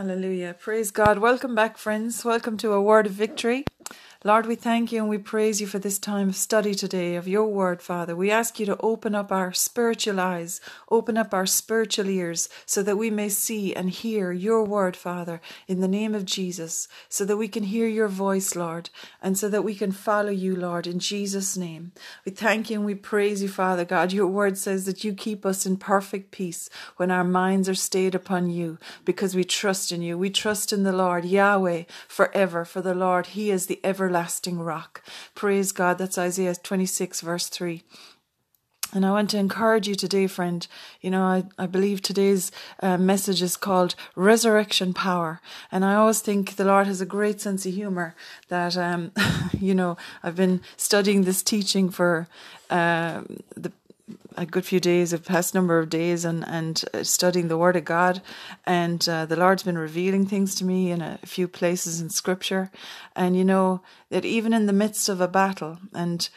Hallelujah. Praise God. Welcome back, friends. Welcome to a word of victory. Lord, we thank you and we praise you for this time of study today of your word, Father. We ask you to open up our spiritual eyes, open up our spiritual ears, so that we may see and hear your word, Father, in the name of Jesus, so that we can hear your voice, Lord, and so that we can follow you, Lord, in Jesus' name. We thank you and we praise you, Father God. Your word says that you keep us in perfect peace when our minds are stayed upon you, because we trust in you. We trust in the Lord, Yahweh, forever, for the Lord, He is the ever everlasting rock. Praise God. That's Isaiah 26, verse 3. And I want to encourage you today, friend. You know, I, I believe today's uh, message is called Resurrection Power. And I always think the Lord has a great sense of humor that, um, you know, I've been studying this teaching for uh, the a good few days, a past number of days, and and uh, studying the Word of God, and uh, the Lord's been revealing things to me in a few places in Scripture, and you know that even in the midst of a battle, and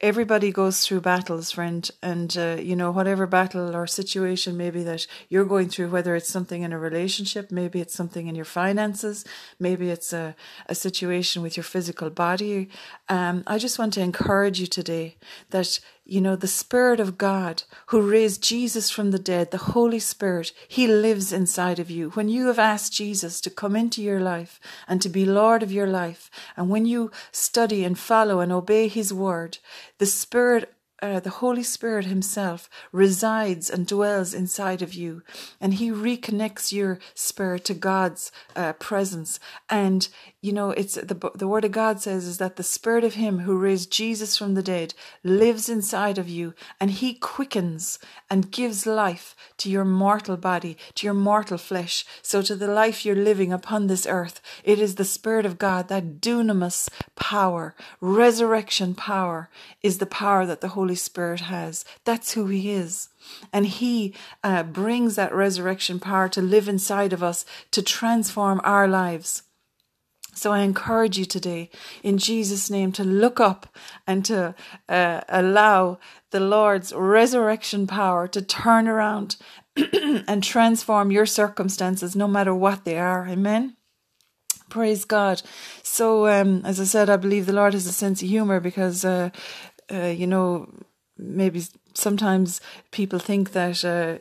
everybody goes through battles, friend, and uh, you know whatever battle or situation maybe that you're going through, whether it's something in a relationship, maybe it's something in your finances, maybe it's a, a situation with your physical body. Um, I just want to encourage you today that you know, the Spirit of God who raised Jesus from the dead, the Holy Spirit, He lives inside of you. When you have asked Jesus to come into your life and to be Lord of your life, and when you study and follow and obey His word, the Spirit uh, the Holy Spirit Himself resides and dwells inside of you, and He reconnects your spirit to God's uh, presence. And you know, it's the the Word of God says is that the Spirit of Him who raised Jesus from the dead lives inside of you, and He quickens and gives life to your mortal body, to your mortal flesh. So to the life you're living upon this earth, it is the Spirit of God, that dunamis power, resurrection power, is the power that the Holy Holy Spirit has. That's who He is. And He uh, brings that resurrection power to live inside of us to transform our lives. So I encourage you today, in Jesus' name, to look up and to uh, allow the Lord's resurrection power to turn around and transform your circumstances, no matter what they are. Amen. Praise God. So, um, as I said, I believe the Lord has a sense of humor because uh, uh, you know, maybe sometimes people think that uh,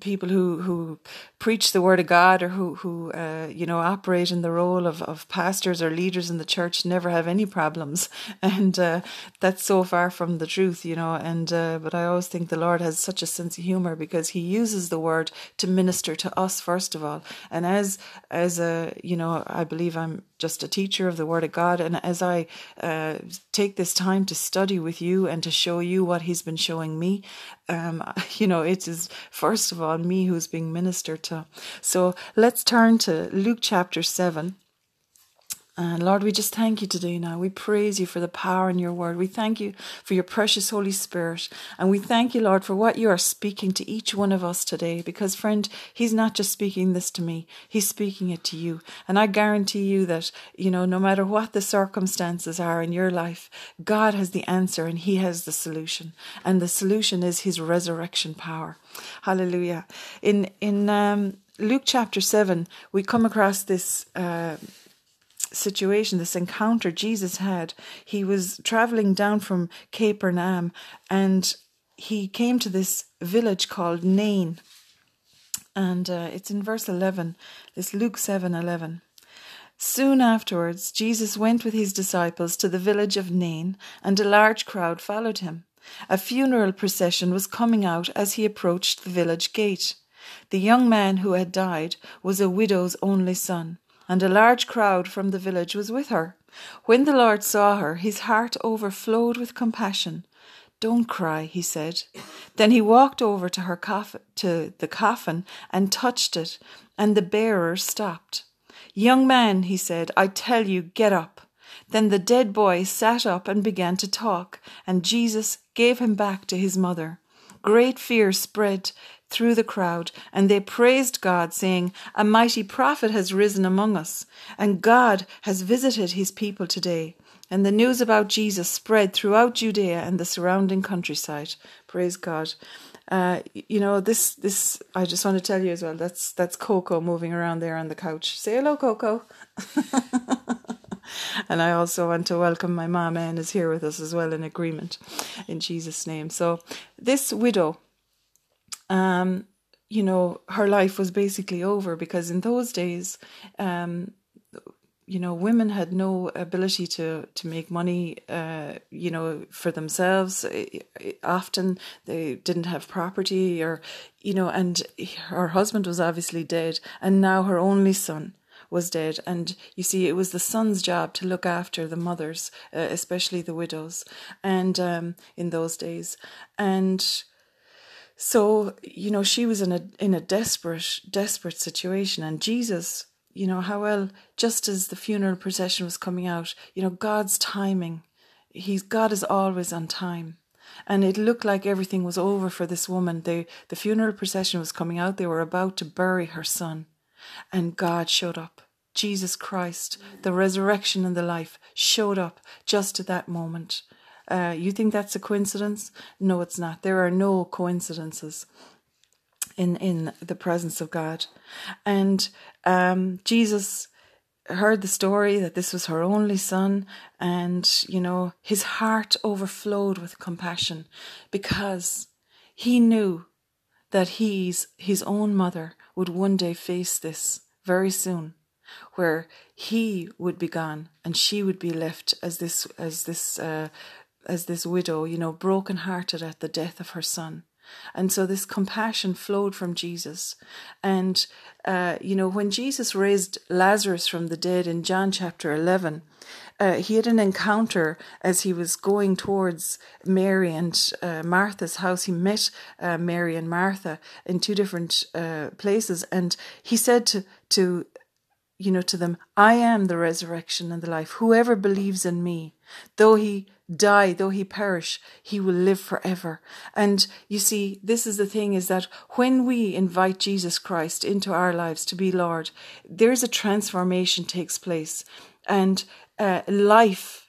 people who who preach the word of God or who who uh, you know operate in the role of, of pastors or leaders in the church never have any problems, and uh, that's so far from the truth, you know. And uh, but I always think the Lord has such a sense of humor because He uses the word to minister to us first of all, and as as a you know I believe I'm just a teacher of the Word of God. And as I uh, take this time to study with you and to show you what He's been showing me, um, you know, it is first of all me who's being ministered to. So let's turn to Luke chapter 7. And Lord, we just thank you today now. We praise you for the power in your word. We thank you for your precious Holy Spirit. And we thank you, Lord, for what you are speaking to each one of us today. Because, friend, He's not just speaking this to me, He's speaking it to you. And I guarantee you that, you know, no matter what the circumstances are in your life, God has the answer and He has the solution. And the solution is His resurrection power. Hallelujah. In, in, um, Luke chapter 7, we come across this, uh, situation, this encounter Jesus had. He was traveling down from Capernaum and he came to this village called Nain. And uh, it's in verse 11, this Luke 7 11. Soon afterwards, Jesus went with his disciples to the village of Nain, and a large crowd followed him. A funeral procession was coming out as he approached the village gate. The young man who had died was a widow's only son and a large crowd from the village was with her. When the Lord saw her, his heart overflowed with compassion. Don't cry, he said. Then he walked over to her coffin, to the coffin and touched it, and the bearer stopped. Young man, he said, I tell you, get up. Then the dead boy sat up and began to talk, and Jesus gave him back to his mother. Great fear spread through the crowd, and they praised God, saying, A mighty prophet has risen among us, and God has visited his people today. And the news about Jesus spread throughout Judea and the surrounding countryside. Praise God. Uh, you know this. This I just want to tell you as well. That's that's Coco moving around there on the couch. Say hello, Coco. and I also want to welcome my mom Anne is here with us as well in agreement, in Jesus' name. So this widow, um, you know, her life was basically over because in those days, um, you know, women had no ability to to make money, uh, you know, for themselves. Often they didn't have property, or you know, and her husband was obviously dead, and now her only son was dead. And you see, it was the son's job to look after the mothers, uh, especially the widows, and um, in those days, and so you know, she was in a in a desperate desperate situation, and Jesus you know, how well, just as the funeral procession was coming out, you know, God's timing, He's God is always on time. And it looked like everything was over for this woman. The the funeral procession was coming out, they were about to bury her son. And God showed up. Jesus Christ, the resurrection and the life, showed up just at that moment. Uh, you think that's a coincidence? No, it's not. There are no coincidences in in the presence of God. And um, Jesus heard the story that this was her only son, and you know his heart overflowed with compassion because he knew that he's his own mother would one day face this very soon where he would be gone and she would be left as this as this uh, as this widow you know broken hearted at the death of her son and so this compassion flowed from Jesus. And, uh, you know, when Jesus raised Lazarus from the dead in John chapter 11, uh, he had an encounter as he was going towards Mary and uh, Martha's house. He met uh, Mary and Martha in two different uh, places, and he said to to you know to them, "I am the resurrection and the life. Whoever believes in me, though he die, though he perish, he will live forever. And you see, this is the thing is that when we invite Jesus Christ into our lives to be Lord, there's a transformation takes place and uh, life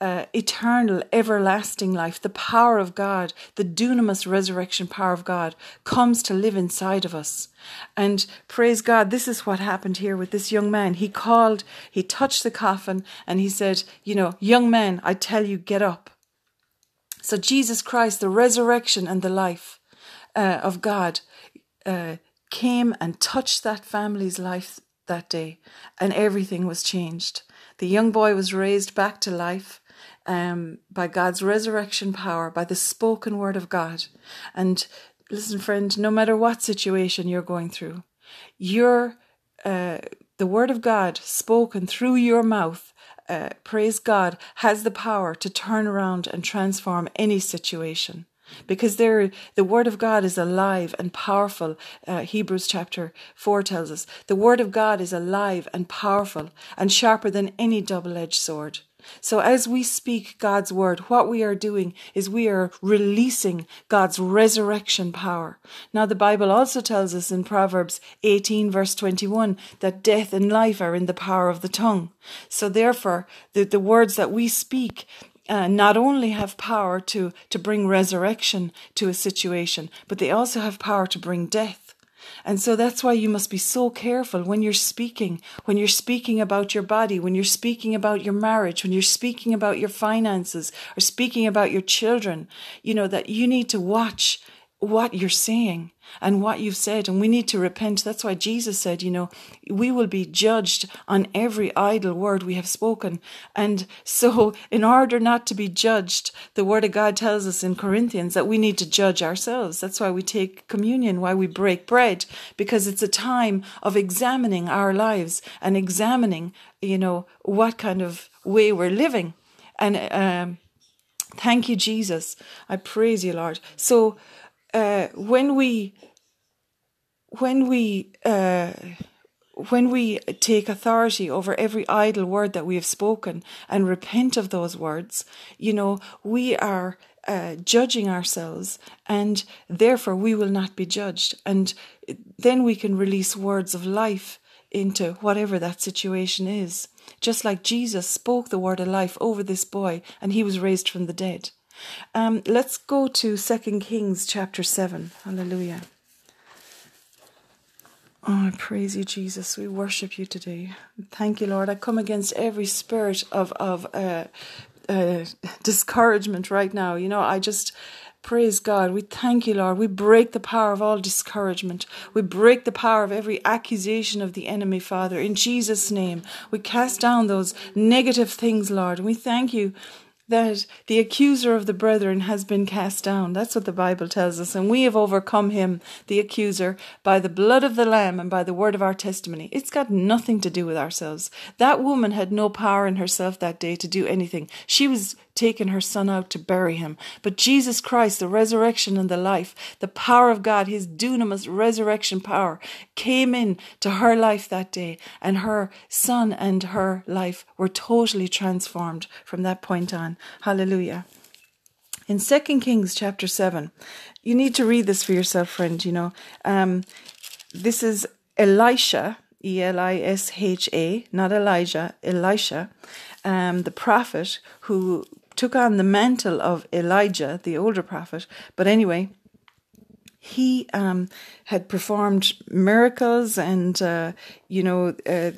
uh, eternal, everlasting life, the power of God, the dunamis resurrection power of God comes to live inside of us. And praise God, this is what happened here with this young man. He called, he touched the coffin, and he said, You know, young man, I tell you, get up. So Jesus Christ, the resurrection and the life uh, of God, uh, came and touched that family's life that day, and everything was changed. The young boy was raised back to life um, by God's resurrection power, by the spoken word of God. And listen, friend, no matter what situation you're going through, your uh, the word of God spoken through your mouth, uh, praise God, has the power to turn around and transform any situation. Because there the word of god is alive and powerful uh, hebrews chapter 4 tells us. The word of god is alive and powerful and sharper than any double-edged sword so, as we speak God's word, what we are doing is we are releasing God's resurrection power. Now, the Bible also tells us in Proverbs 18, verse 21, that death and life are in the power of the tongue. So, therefore, the, the words that we speak uh, not only have power to, to bring resurrection to a situation, but they also have power to bring death. And so that's why you must be so careful when you're speaking, when you're speaking about your body, when you're speaking about your marriage, when you're speaking about your finances or speaking about your children, you know, that you need to watch what you're saying and what you've said. And we need to repent. That's why Jesus said, you know, we will be judged on every idle word we have spoken. And so, in order not to be judged, the word of God tells us in Corinthians that we need to judge ourselves. That's why we take communion, why we break bread, because it's a time of examining our lives and examining, you know, what kind of way we're living. And, um, thank you, Jesus. I praise you, Lord. So, uh, when we when we uh, when we take authority over every idle word that we have spoken and repent of those words, you know, we are uh, judging ourselves and therefore we will not be judged. And then we can release words of life into whatever that situation is. Just like Jesus spoke the word of life over this boy and he was raised from the dead. Um, let's go to Second Kings chapter 7. Hallelujah. Oh, I praise you, Jesus. We worship you today. Thank you, Lord. I come against every spirit of of uh, uh, discouragement right now. You know, I just Praise God. We thank you, Lord. We break the power of all discouragement. We break the power of every accusation of the enemy, Father. In Jesus' name, we cast down those negative things, Lord. We thank you that the accuser of the brethren has been cast down. That's what the Bible tells us. And we have overcome him, the accuser, by the blood of the Lamb and by the word of our testimony. It's got nothing to do with ourselves. That woman had no power in herself that day to do anything. She was taken her son out to bury him. But Jesus Christ, the resurrection and the life, the power of God, his dunamis resurrection power, came in to her life that day, and her son and her life were totally transformed from that point on. Hallelujah. In Second Kings chapter 7, you need to read this for yourself, friend. You know, um, this is Elisha, E L I S H A, not Elijah, Elisha, um, the prophet who took on the mantle of Elijah, the older prophet. But anyway, he um, had performed miracles, and uh, you know, uh,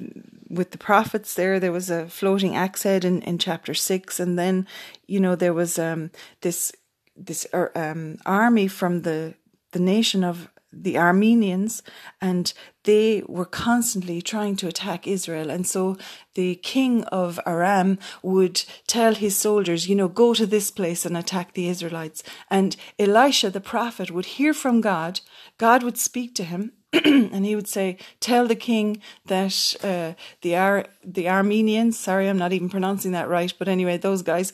with the prophets there, there was a floating axe head in, in chapter six, and then you know there was um, this this uh, um, army from the the nation of the Armenians, and they were constantly trying to attack Israel. And so the king of Aram would tell his soldiers, you know, go to this place and attack the Israelites. And Elisha, the prophet, would hear from God. God would speak to him and he would say, "Tell the king that uh, the Ar- the Armenians, sorry, I'm not even pronouncing that right, but anyway, those guys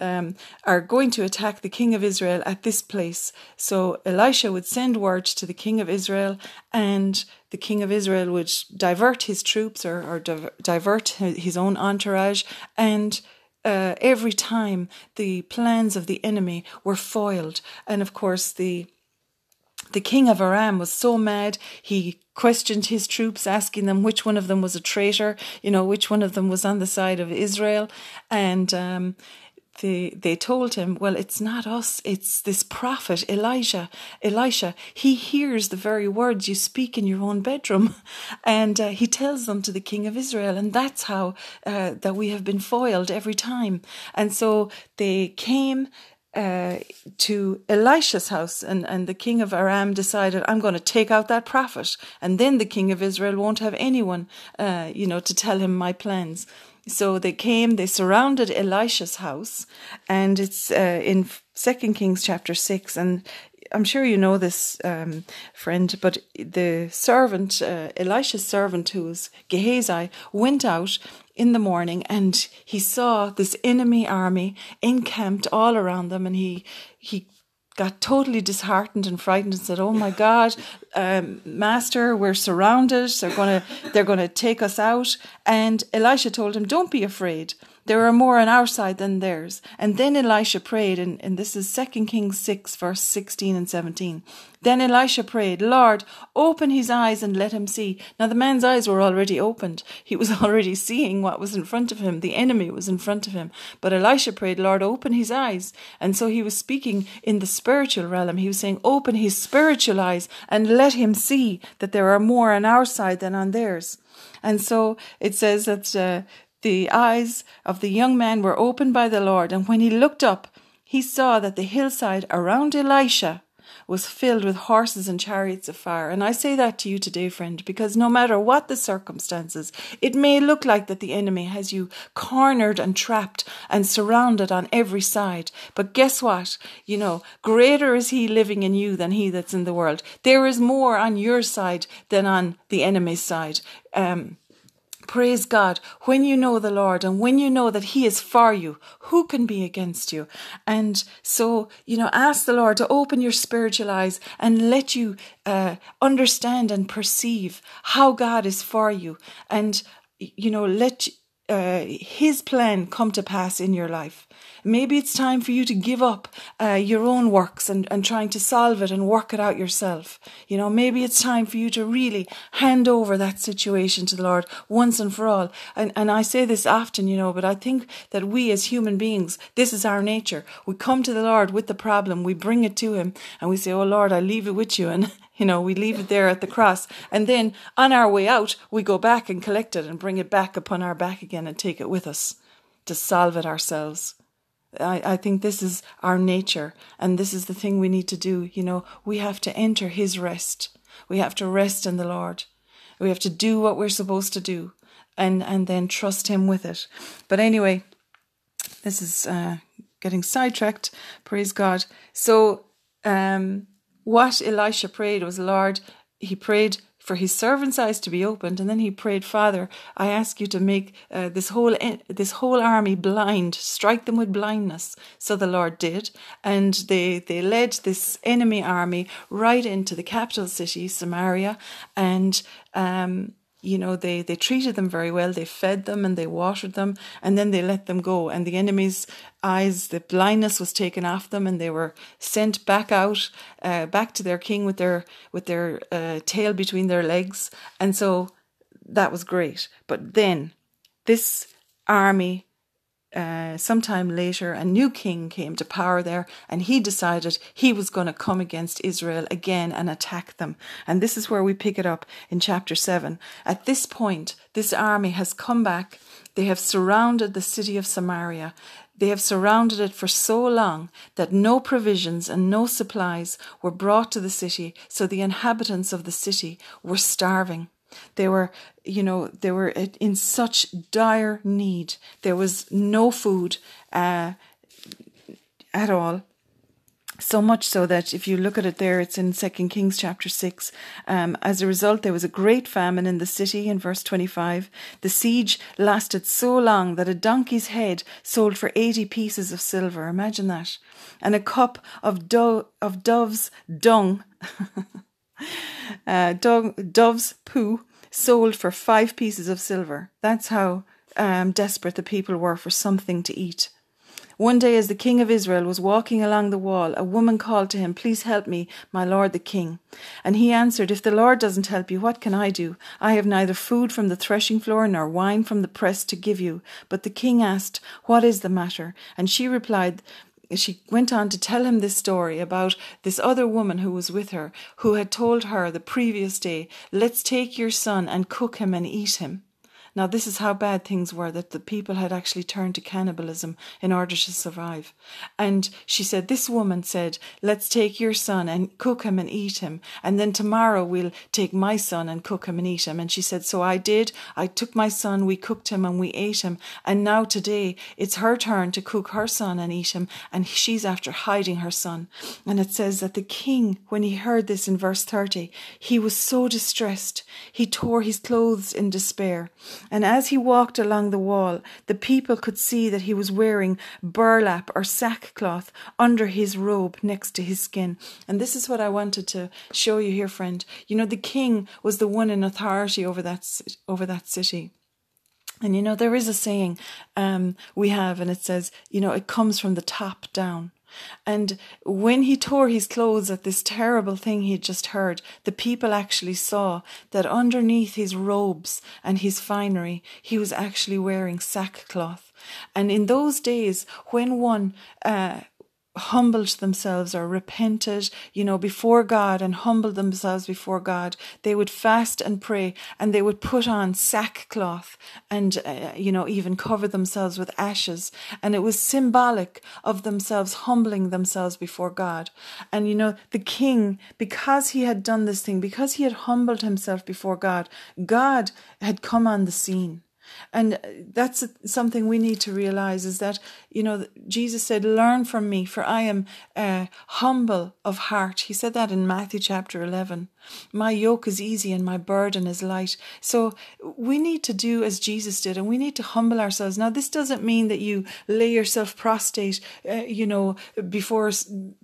um, are going to attack the king of Israel at this place." So Elisha would send word to the king of Israel, and the king of Israel would divert his troops or, or divert his own entourage, and uh, every time the plans of the enemy were foiled, and of course the the king of Aram was so mad, he questioned his troops, asking them which one of them was a traitor, you know, which one of them was on the side of Israel. And um, they, they told him, Well, it's not us, it's this prophet, Elijah. Elisha, he hears the very words you speak in your own bedroom. And uh, he tells them to the king of Israel. And that's how uh, that we have been foiled every time. And so they came uh, to Elisha's house, and, and the king of Aram decided, I'm going to take out that prophet, and then the king of Israel won't have anyone, uh, you know, to tell him my plans. So they came, they surrounded Elisha's house, and it's uh, in Second Kings chapter six, and I'm sure you know this, um, friend, but the servant, uh, Elisha's servant, who was Gehazi, went out in the morning and he saw this enemy army encamped all around them and he he got totally disheartened and frightened and said, "Oh my God, um, Master, we're surrounded. They're gonna they're gonna take us out." And Elisha told him, "Don't be afraid. There are more on our side than theirs. And then Elisha prayed, and, and this is 2 Kings 6, verse 16 and 17. Then Elisha prayed, Lord, open his eyes and let him see. Now the man's eyes were already opened. He was already seeing what was in front of him. The enemy was in front of him. But Elisha prayed, Lord, open his eyes. And so he was speaking in the spiritual realm. He was saying, open his spiritual eyes and let him see that there are more on our side than on theirs. And so it says that uh, the eyes of the young man were opened by the Lord, and when he looked up, he saw that the hillside around Elisha was filled with horses and chariots of fire. And I say that to you today, friend, because no matter what the circumstances, it may look like that the enemy has you cornered and trapped and surrounded on every side. But guess what? You know, greater is he living in you than he that's in the world. There is more on your side than on the enemy's side. Um, Praise God. When you know the Lord and when you know that He is for you, who can be against you? And so, you know, ask the Lord to open your spiritual eyes and let you uh, understand and perceive how God is for you. And, you know, let uh, His plan come to pass in your life. Maybe it's time for you to give up uh, your own works and, and trying to solve it and work it out yourself. You know, maybe it's time for you to really hand over that situation to the Lord once and for all. And, and I say this often, you know, but I think that we as human beings, this is our nature. We come to the Lord with the problem, we bring it to Him, and we say, Oh Lord, I leave it with you. And you know, we leave it there at the cross. And then on our way out, we go back and collect it and bring it back upon our back again and take it with us to solve it ourselves. I, I think this is our nature and this is the thing we need to do. You know, we have to enter his rest. We have to rest in the Lord. We have to do what we're supposed to do and, and then trust him with it. But anyway, this is uh, getting sidetracked. Praise God. So, um, what Elisha prayed was, Lord, he prayed for his servant's eyes to be opened, and then he prayed, Father, I ask you to make uh, this whole this whole army blind, strike them with blindness. So the Lord did, and they they led this enemy army right into the capital city, Samaria, and um, you know they they treated them very well they fed them and they watered them and then they let them go. And the enemy's eyes the blindness was taken off them and they were sent back out uh, back to their king with their with their uh, tail between their legs. And so that was great. But then this army uh, sometime later, a new king came to power there, and he decided he was going to come against Israel again and attack them. And this is where we pick it up in chapter 7. At this point, this army has come back. They have surrounded the city of Samaria. They have surrounded it for so long that no provisions and no supplies were brought to the city, so the inhabitants of the city were starving. They were, you know, they were in such dire need. There was no food uh, at all. So much so that if you look at it there, it's in Second Kings chapter six. Um, as a result, there was a great famine in the city. In verse twenty-five, the siege lasted so long that a donkey's head sold for eighty pieces of silver. Imagine that, and a cup of do- of dove's dung. uh, dog, dove's poo sold for five pieces of silver. That's how um, desperate the people were for something to eat. One day, as the king of Israel was walking along the wall, a woman called to him, Please help me, my lord the king. And he answered, If the Lord doesn't help you, what can I do? I have neither food from the threshing floor nor wine from the press to give you. But the king asked, What is the matter? And she replied, she went on to tell him this story about this other woman who was with her, who had told her the previous day, Let's take your son and cook him and eat him. Now, this is how bad things were that the people had actually turned to cannibalism in order to survive. And she said, This woman said, Let's take your son and cook him and eat him. And then tomorrow we'll take my son and cook him and eat him. And she said, So I did. I took my son, we cooked him and we ate him. And now today it's her turn to cook her son and eat him. And she's after hiding her son. And it says that the king, when he heard this in verse 30, he was so distressed. He tore his clothes in despair. And as he walked along the wall, the people could see that he was wearing burlap or sackcloth under his robe next to his skin. And this is what I wanted to show you here, friend. You know, the king was the one in authority over that, over that city. And you know, there is a saying um, we have, and it says, you know, it comes from the top down. And when he tore his clothes at this terrible thing he had just heard, the people actually saw that underneath his robes and his finery, he was actually wearing sackcloth. And in those days, when one uh, humbled themselves or repented, you know, before God and humbled themselves before God, they would fast and pray and they would put on sackcloth and, uh, you know, even cover themselves with ashes. And it was symbolic of themselves humbling themselves before God. And, you know, the king, because he had done this thing, because he had humbled himself before God, God had come on the scene. And that's something we need to realize is that, you know, Jesus said, Learn from me, for I am uh, humble of heart. He said that in Matthew chapter 11. My yoke is easy and my burden is light. So we need to do as Jesus did and we need to humble ourselves. Now, this doesn't mean that you lay yourself prostrate, uh, you know, before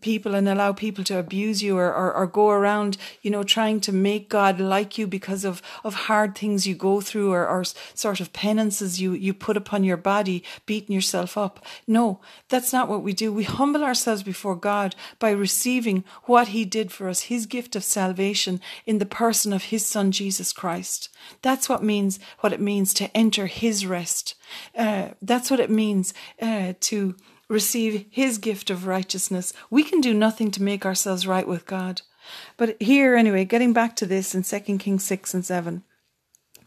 people and allow people to abuse you or, or, or go around, you know, trying to make God like you because of, of hard things you go through or, or sort of of penances you, you put upon your body, beating yourself up. No, that's not what we do. We humble ourselves before God by receiving what He did for us, His gift of salvation in the person of His Son Jesus Christ. That's what means what it means to enter His rest. Uh, that's what it means uh, to receive His gift of righteousness. We can do nothing to make ourselves right with God. But here, anyway, getting back to this in 2 Kings 6 and 7,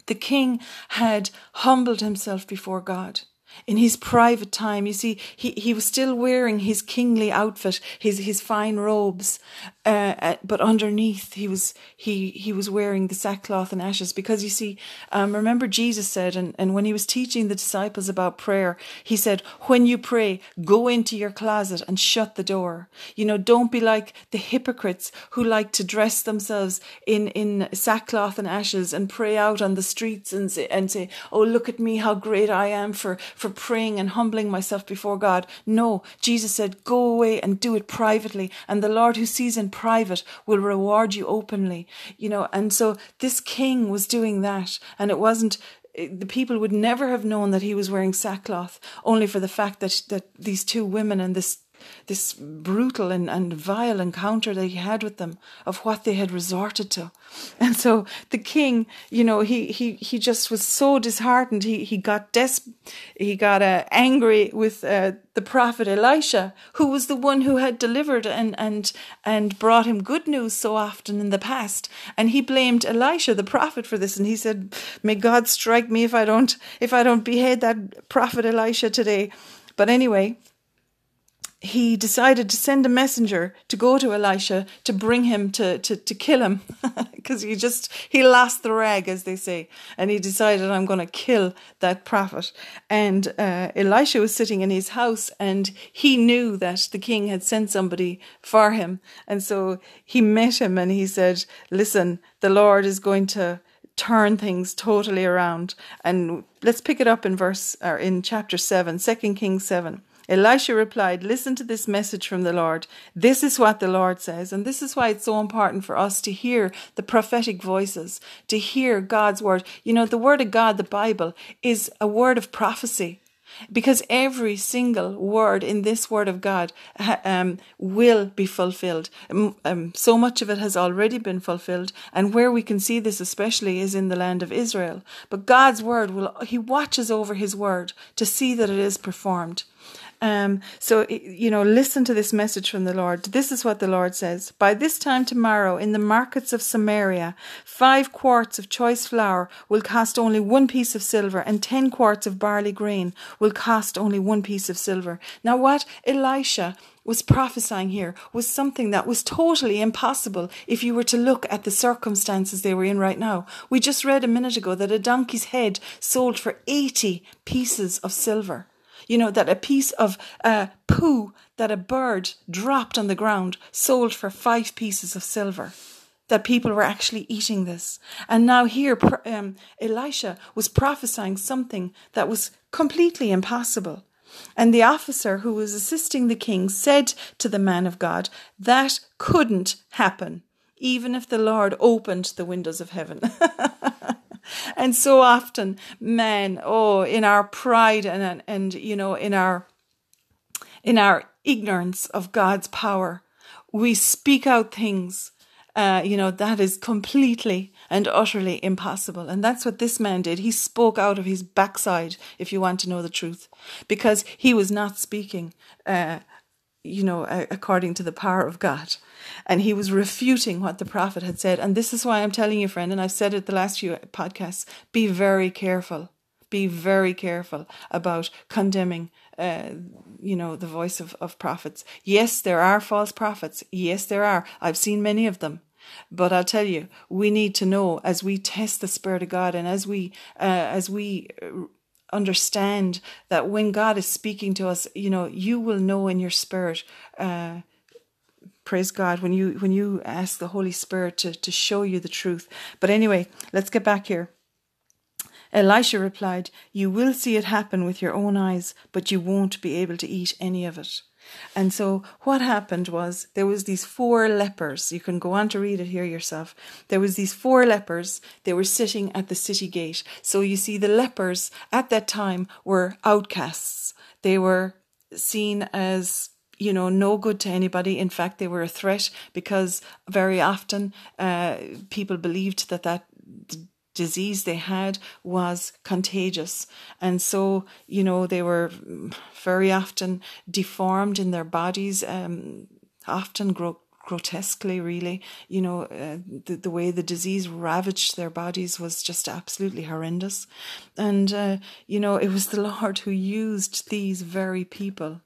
the king had humbled himself before God in his private time. You see, he, he was still wearing his kingly outfit, his, his fine robes, uh, uh, but underneath he was, he, he was wearing the sackcloth and ashes because you see, um, remember Jesus said, and, and when he was teaching the disciples about prayer, he said, when you pray, go into your closet and shut the door. You know, don't be like the hypocrites who like to dress themselves in, in sackcloth and ashes and pray out on the streets and say, and say, oh, look at me, how great I am for, for praying and humbling myself before God. No, Jesus said, go away and do it privately. And the Lord who sees in private will reward you openly. You know, and so this king was doing that. And it wasn't the people would never have known that he was wearing sackcloth only for the fact that that these two women and this this brutal and, and vile encounter that he had with them of what they had resorted to. And so the king, you know, he, he, he just was so disheartened. He, he got des- he got uh, angry with uh, the prophet Elisha, who was the one who had delivered and, and, and brought him good news so often in the past. And he blamed Elisha, the prophet, for this. And he said, may God strike me if I don't, if I don't behead that prophet Elisha today. But anyway, he decided to send a messenger to go to Elisha to bring him to, to, to kill him because he just, he lost the rag, as they say. And he decided, I'm going to kill that prophet. And uh, Elisha was sitting in his house and he knew that the king had sent somebody for him. And so he met him and he said, Listen, the Lord is going to turn things totally around. And let's pick it up in verse, or in chapter 7, 2 Kings 7. Elisha replied, Listen to this message from the Lord. This is what the Lord says. And this is why it's so important for us to hear the prophetic voices, to hear God's word. You know, the word of God, the Bible, is a word of prophecy because every single word in this word of God um, will be fulfilled. Um, so much of it has already been fulfilled, and where we can see this especially is in the land of Israel. But God's word will, He watches over His word to see that it is performed. Um, so, you know, listen to this message from the Lord. This is what the Lord says. By this time tomorrow, in the markets of Samaria, five quarts of choice flour will cost only one piece of silver, and ten quarts of barley grain will cost only one piece of silver. Now, what Elisha was prophesying here was something that was totally impossible if you were to look at the circumstances they were in right now. We just read a minute ago that a donkey's head sold for 80 pieces of silver. You know, that a piece of uh, poo that a bird dropped on the ground sold for five pieces of silver. That people were actually eating this. And now here, um, Elisha was prophesying something that was completely impossible. And the officer who was assisting the king said to the man of God, That couldn't happen, even if the Lord opened the windows of heaven. and so often, men, oh, in our pride and, and, and, you know, in our, in our ignorance of God's power, we speak out things, uh, you know, that is completely and utterly impossible. And that's what this man did. He spoke out of his backside, if you want to know the truth, because he was not speaking, uh, you know, according to the power of God. And he was refuting what the prophet had said. And this is why I'm telling you, friend, and I've said it the last few podcasts be very careful. Be very careful about condemning, uh, you know, the voice of, of prophets. Yes, there are false prophets. Yes, there are. I've seen many of them. But I'll tell you, we need to know as we test the Spirit of God and as we, uh, as we understand that when God is speaking to us, you know, you will know in your spirit. Uh, praise God when you when you ask the Holy Spirit to to show you the truth. But anyway, let's get back here. Elisha replied, You will see it happen with your own eyes, but you won't be able to eat any of it. And so what happened was there was these four lepers. You can go on to read it here yourself. There was these four lepers. They were sitting at the city gate. So you see the lepers at that time were outcasts. They were seen as you know, no good to anybody. In fact, they were a threat because very often uh, people believed that that disease they had was contagious. And so, you know, they were very often deformed in their bodies, um, often gro- grotesquely, really. You know, uh, the, the way the disease ravaged their bodies was just absolutely horrendous. And, uh, you know, it was the Lord who used these very people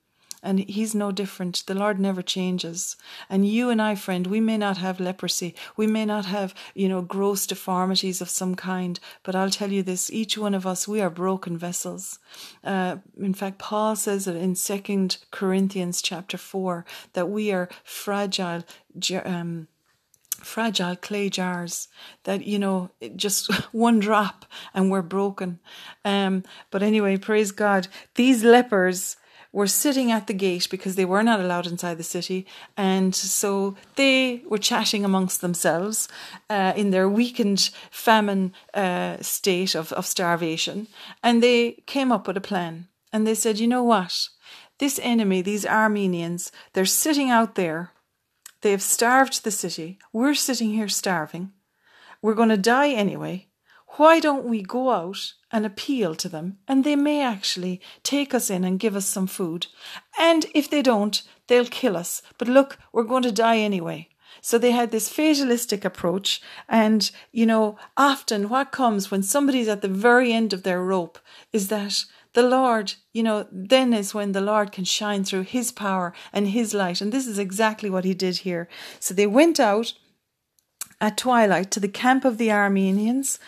and he's no different. The Lord never changes. And you and I, friend, we may not have leprosy. We may not have, you know, gross deformities of some kind. But I'll tell you this each one of us, we are broken vessels. Uh, in fact, Paul says it in Second Corinthians chapter 4 that we are fragile. Um, fragile clay jars that you know just one drop and we're broken um but anyway praise god these lepers were sitting at the gate because they were not allowed inside the city. And so they were chatting amongst themselves uh, in their weakened famine uh, state of, of starvation. And they came up with a plan. And they said, you know what? This enemy, these Armenians, they're sitting out there. They have starved the city. We're sitting here starving. We're going to die anyway. Why don't we go out and appeal to them and they may actually take us in and give us some food? And if they don't, they'll kill us. But look, we're going to die anyway. So they had this fatalistic approach. And, you know, often what comes when somebody's at the very end of their rope is that the Lord, you know, then is when the Lord can shine through his power and his light. And this is exactly what he did here. So they went out at twilight to the camp of the Armenians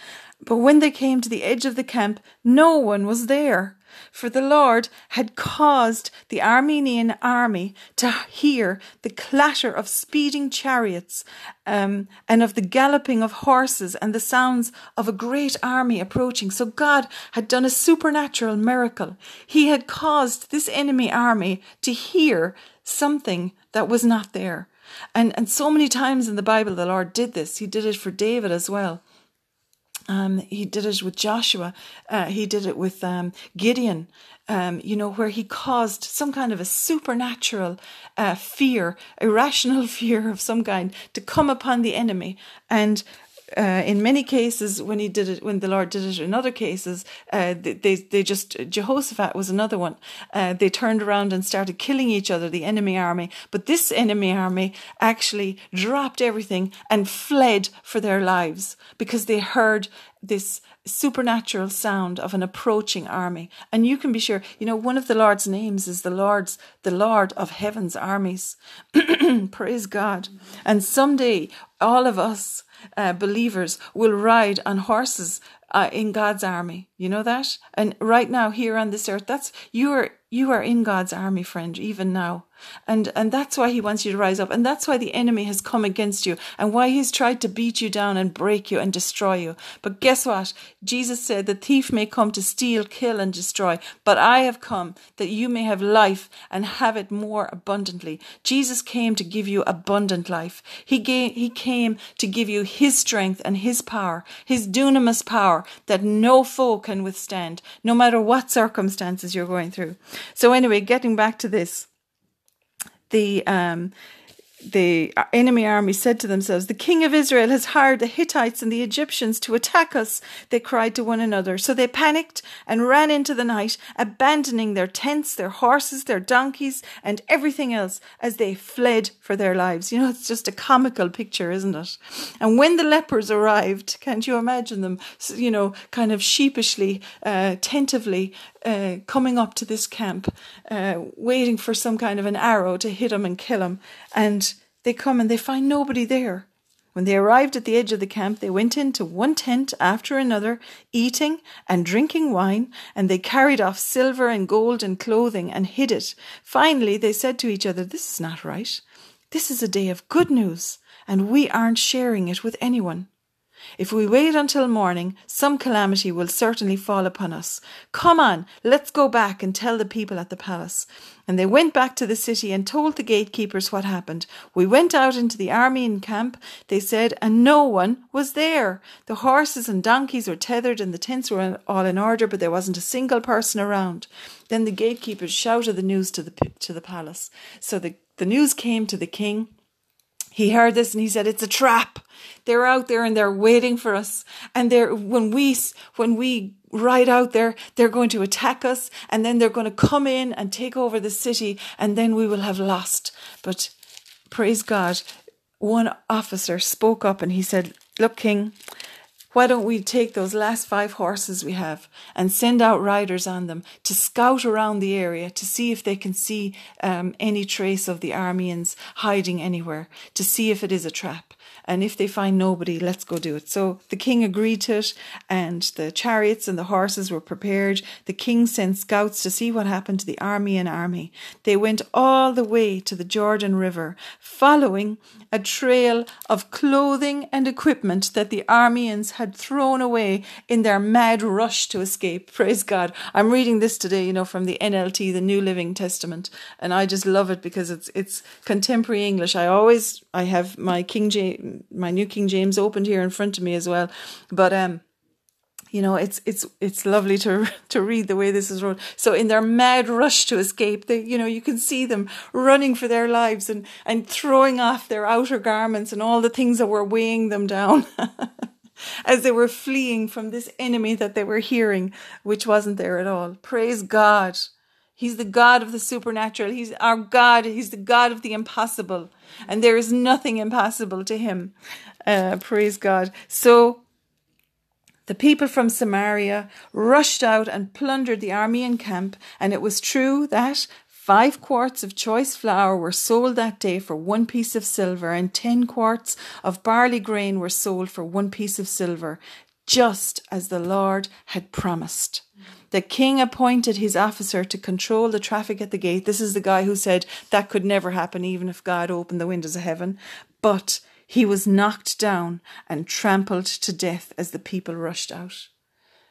but when they came to the edge of the camp, no one was there, for the Lord had caused the Armenian army to hear the clatter of speeding chariots um, and of the galloping of horses and the sounds of a great army approaching. So God had done a supernatural miracle. He had caused this enemy army to hear something that was not there. And, and so many times in the Bible, the Lord did this. He did it for David as well. Um, he did it with Joshua. Uh, he did it with um, Gideon. Um, you know, where he caused some kind of a supernatural uh, fear, irrational fear of some kind, to come upon the enemy. And uh, in many cases, when he did it, when the Lord did it, in other cases, uh, they they just Jehoshaphat was another one. Uh, they turned around and started killing each other, the enemy army. But this enemy army actually dropped everything and fled for their lives because they heard this supernatural sound of an approaching army. And you can be sure, you know, one of the Lord's names is the Lord's, the Lord of heaven's armies. Praise God. And someday all of us uh, believers will ride on horses uh, in God's army. You know that? And right now, here on this earth, that's you are you are in God's army, friend, even now. And, and that's why he wants you to rise up. And that's why the enemy has come against you and why he's tried to beat you down and break you and destroy you. But guess what? Jesus said, the thief may come to steal, kill and destroy, but I have come that you may have life and have it more abundantly. Jesus came to give you abundant life. He gave, he came to give you his strength and his power, his dunamis power that no foe can withstand, no matter what circumstances you're going through. So anyway, getting back to this the um, the enemy army said to themselves, The king of Israel has hired the Hittites and the Egyptians to attack us, they cried to one another. So they panicked and ran into the night, abandoning their tents, their horses, their donkeys, and everything else as they fled for their lives. You know, it's just a comical picture, isn't it? And when the lepers arrived, can't you imagine them, you know, kind of sheepishly, uh, tentatively uh, coming up to this camp, uh, waiting for some kind of an arrow to hit them and kill them. And they come and they find nobody there. When they arrived at the edge of the camp, they went into one tent after another, eating and drinking wine, and they carried off silver and gold and clothing and hid it. Finally, they said to each other, This is not right. This is a day of good news, and we aren't sharing it with anyone. If we wait until morning, some calamity will certainly fall upon us. Come on, let's go back and tell the people at the palace. And they went back to the city and told the gatekeepers what happened. We went out into the Aramean camp, they said, and no one was there. The horses and donkeys were tethered and the tents were all in order, but there wasn't a single person around. Then the gatekeepers shouted the news to the, to the palace. So the, the news came to the king. He heard this and he said, "It's a trap. They're out there and they're waiting for us. And they're when we when we ride out there, they're going to attack us, and then they're going to come in and take over the city, and then we will have lost." But praise God, one officer spoke up and he said, "Look, King." Why don't we take those last five horses we have and send out riders on them to scout around the area to see if they can see um, any trace of the Arameans hiding anywhere, to see if it is a trap. And if they find nobody, let's go do it. So the king agreed to it, and the chariots and the horses were prepared. The king sent scouts to see what happened to the Aramean army. They went all the way to the Jordan River, following a trail of clothing and equipment that the Arameans had thrown away in their mad rush to escape. Praise God. I'm reading this today, you know, from the NLT, the New Living Testament, and I just love it because it's it's contemporary English. I always I have my King James my New King James opened here in front of me as well. But um you know it's it's it's lovely to to read the way this is wrote so in their mad rush to escape they you know you can see them running for their lives and and throwing off their outer garments and all the things that were weighing them down as they were fleeing from this enemy that they were hearing which wasn't there at all praise god He's the God of the supernatural. He's our God. He's the God of the impossible. And there is nothing impossible to him. Uh, praise God. So the people from Samaria rushed out and plundered the Aramean camp, and it was true that five quarts of choice flour were sold that day for one piece of silver, and ten quarts of barley grain were sold for one piece of silver, just as the Lord had promised. The king appointed his officer to control the traffic at the gate. This is the guy who said that could never happen, even if God opened the windows of heaven. But he was knocked down and trampled to death as the people rushed out.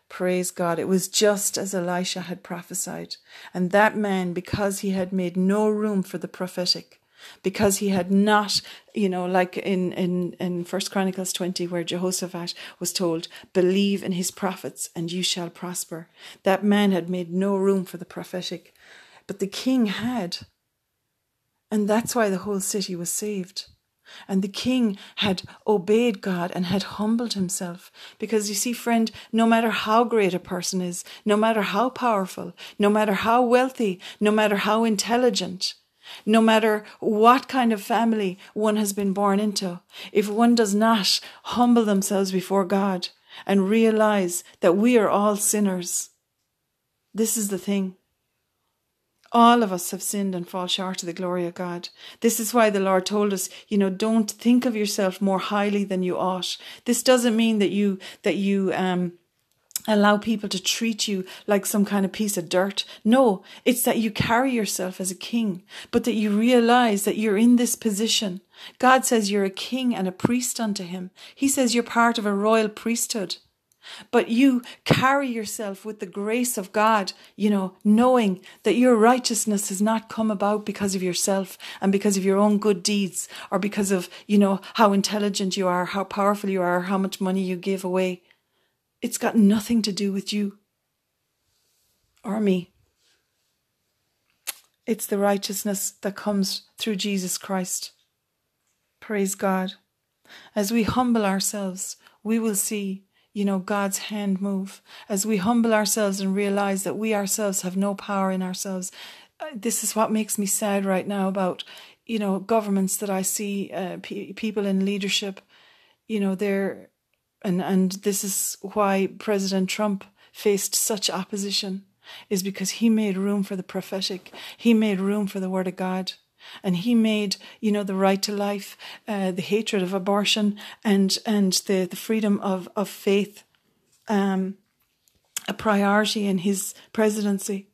Praise God. It was just as Elisha had prophesied. And that man, because he had made no room for the prophetic, because he had not, you know, like in, in, in First Chronicles 20, where Jehoshaphat was told, believe in his prophets and you shall prosper. That man had made no room for the prophetic, but the king had. And that's why the whole city was saved. And the king had obeyed God and had humbled himself. Because you see, friend, no matter how great a person is, no matter how powerful, no matter how wealthy, no matter how intelligent, no matter what kind of family one has been born into, if one does not humble themselves before God and realize that we are all sinners, this is the thing. All of us have sinned and fall short of the glory of God. This is why the Lord told us, you know, don't think of yourself more highly than you ought. This doesn't mean that you that you um allow people to treat you like some kind of piece of dirt. No, it's that you carry yourself as a king, but that you realize that you're in this position. God says you're a king and a priest unto him. He says you're part of a royal priesthood. But you carry yourself with the grace of God, you know, knowing that your righteousness has not come about because of yourself and because of your own good deeds or because of, you know, how intelligent you are, how powerful you are, how much money you give away. It's got nothing to do with you or me. It's the righteousness that comes through Jesus Christ. Praise God. As we humble ourselves, we will see, you know, God's hand move. As we humble ourselves and realize that we ourselves have no power in ourselves. Uh, this is what makes me sad right now about, you know, governments that I see, uh, people in leadership. You know, they're and and this is why President Trump faced such opposition is because he made room for the prophetic. He made room for the word of God. And he made, you know, the right to life, uh, the hatred of abortion, and and the, the freedom of, of faith um, a priority in his presidency.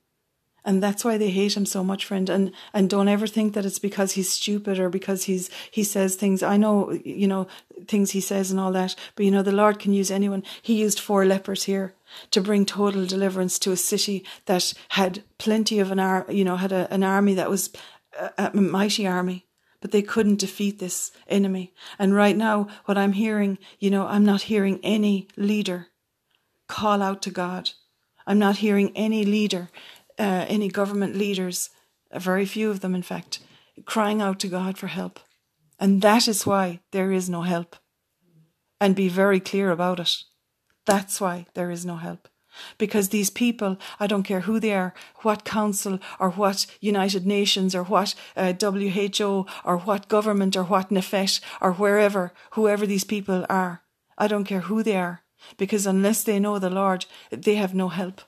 And that's why they hate him so much, friend. And and don't ever think that it's because he's stupid or because he's he says things. I know, you know, things he says and all that. But you know, the Lord can use anyone. He used four lepers here to bring total deliverance to a city that had plenty of an ar- you know, had a, an army that was a, a mighty army but they couldn't defeat this enemy. And right now, what I'm hearing, you know, I'm not hearing any leader call out to God. I'm not hearing any leader, uh, any government leaders, very few of them, in fact, crying out to God for help. And that is why there is no help. And be very clear about it. That's why there is no help. Because these people, I don't care who they are, what council or what United Nations or what uh, WHO or what government or what Nefesh or wherever, whoever these people are, I don't care who they are. Because unless they know the Lord, they have no help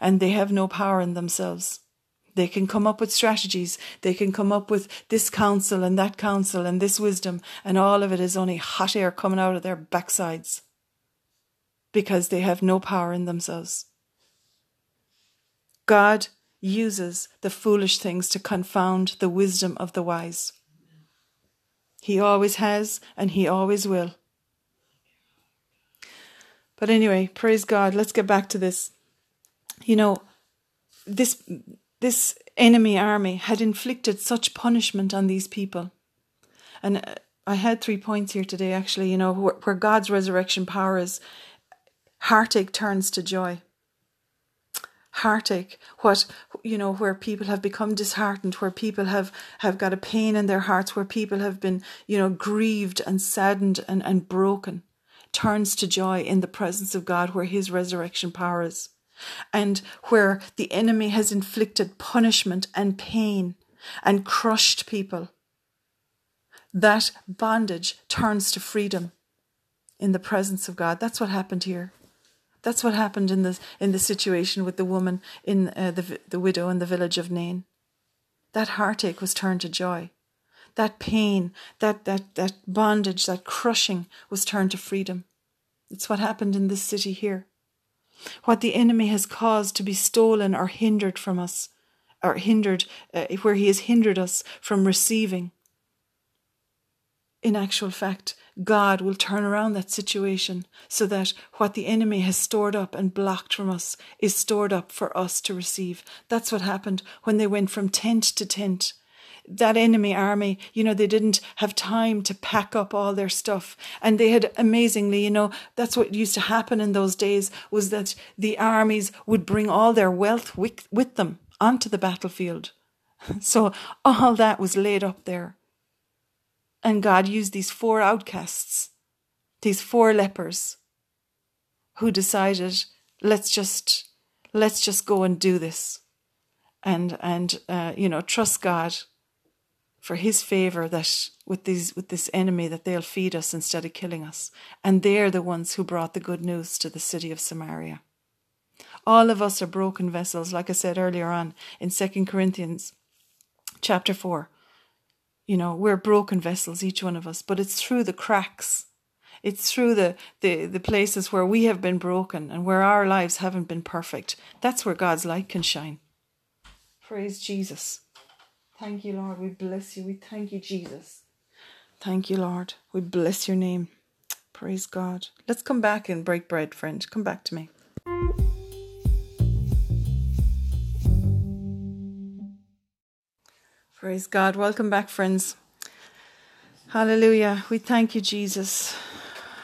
and they have no power in themselves. They can come up with strategies. They can come up with this counsel and that counsel and this wisdom, and all of it is only hot air coming out of their backsides because they have no power in themselves. God uses the foolish things to confound the wisdom of the wise. He always has and he always will. But anyway, praise God. Let's get back to this. You know, this this enemy army had inflicted such punishment on these people. And uh, I had three points here today actually, you know, where, where God's resurrection power is Heartache turns to joy. Heartache, what you know, where people have become disheartened, where people have have got a pain in their hearts, where people have been, you know, grieved and saddened and, and broken, turns to joy in the presence of God, where His resurrection power is, and where the enemy has inflicted punishment and pain and crushed people. That bondage turns to freedom in the presence of God. That's what happened here. That's what happened in the in the situation with the woman in uh, the the widow in the village of Nain. That heartache was turned to joy. That pain, that that that bondage, that crushing was turned to freedom. It's what happened in this city here. What the enemy has caused to be stolen or hindered from us, or hindered, uh, where he has hindered us from receiving. In actual fact, God will turn around that situation so that what the enemy has stored up and blocked from us is stored up for us to receive. That's what happened when they went from tent to tent. That enemy army, you know, they didn't have time to pack up all their stuff. And they had amazingly, you know, that's what used to happen in those days was that the armies would bring all their wealth with, with them onto the battlefield. So all that was laid up there. And God used these four outcasts, these four lepers, who decided, let's just, let's just go and do this. And, and, uh, you know, trust God for his favor that with these, with this enemy that they'll feed us instead of killing us. And they're the ones who brought the good news to the city of Samaria. All of us are broken vessels, like I said earlier on in Second Corinthians chapter 4. You know, we're broken vessels, each one of us, but it's through the cracks. It's through the, the, the places where we have been broken and where our lives haven't been perfect. That's where God's light can shine. Praise Jesus. Thank you, Lord. We bless you. We thank you, Jesus. Thank you, Lord. We bless your name. Praise God. Let's come back and break bread, friend. Come back to me. Praise God. Welcome back, friends. Hallelujah. We thank you, Jesus.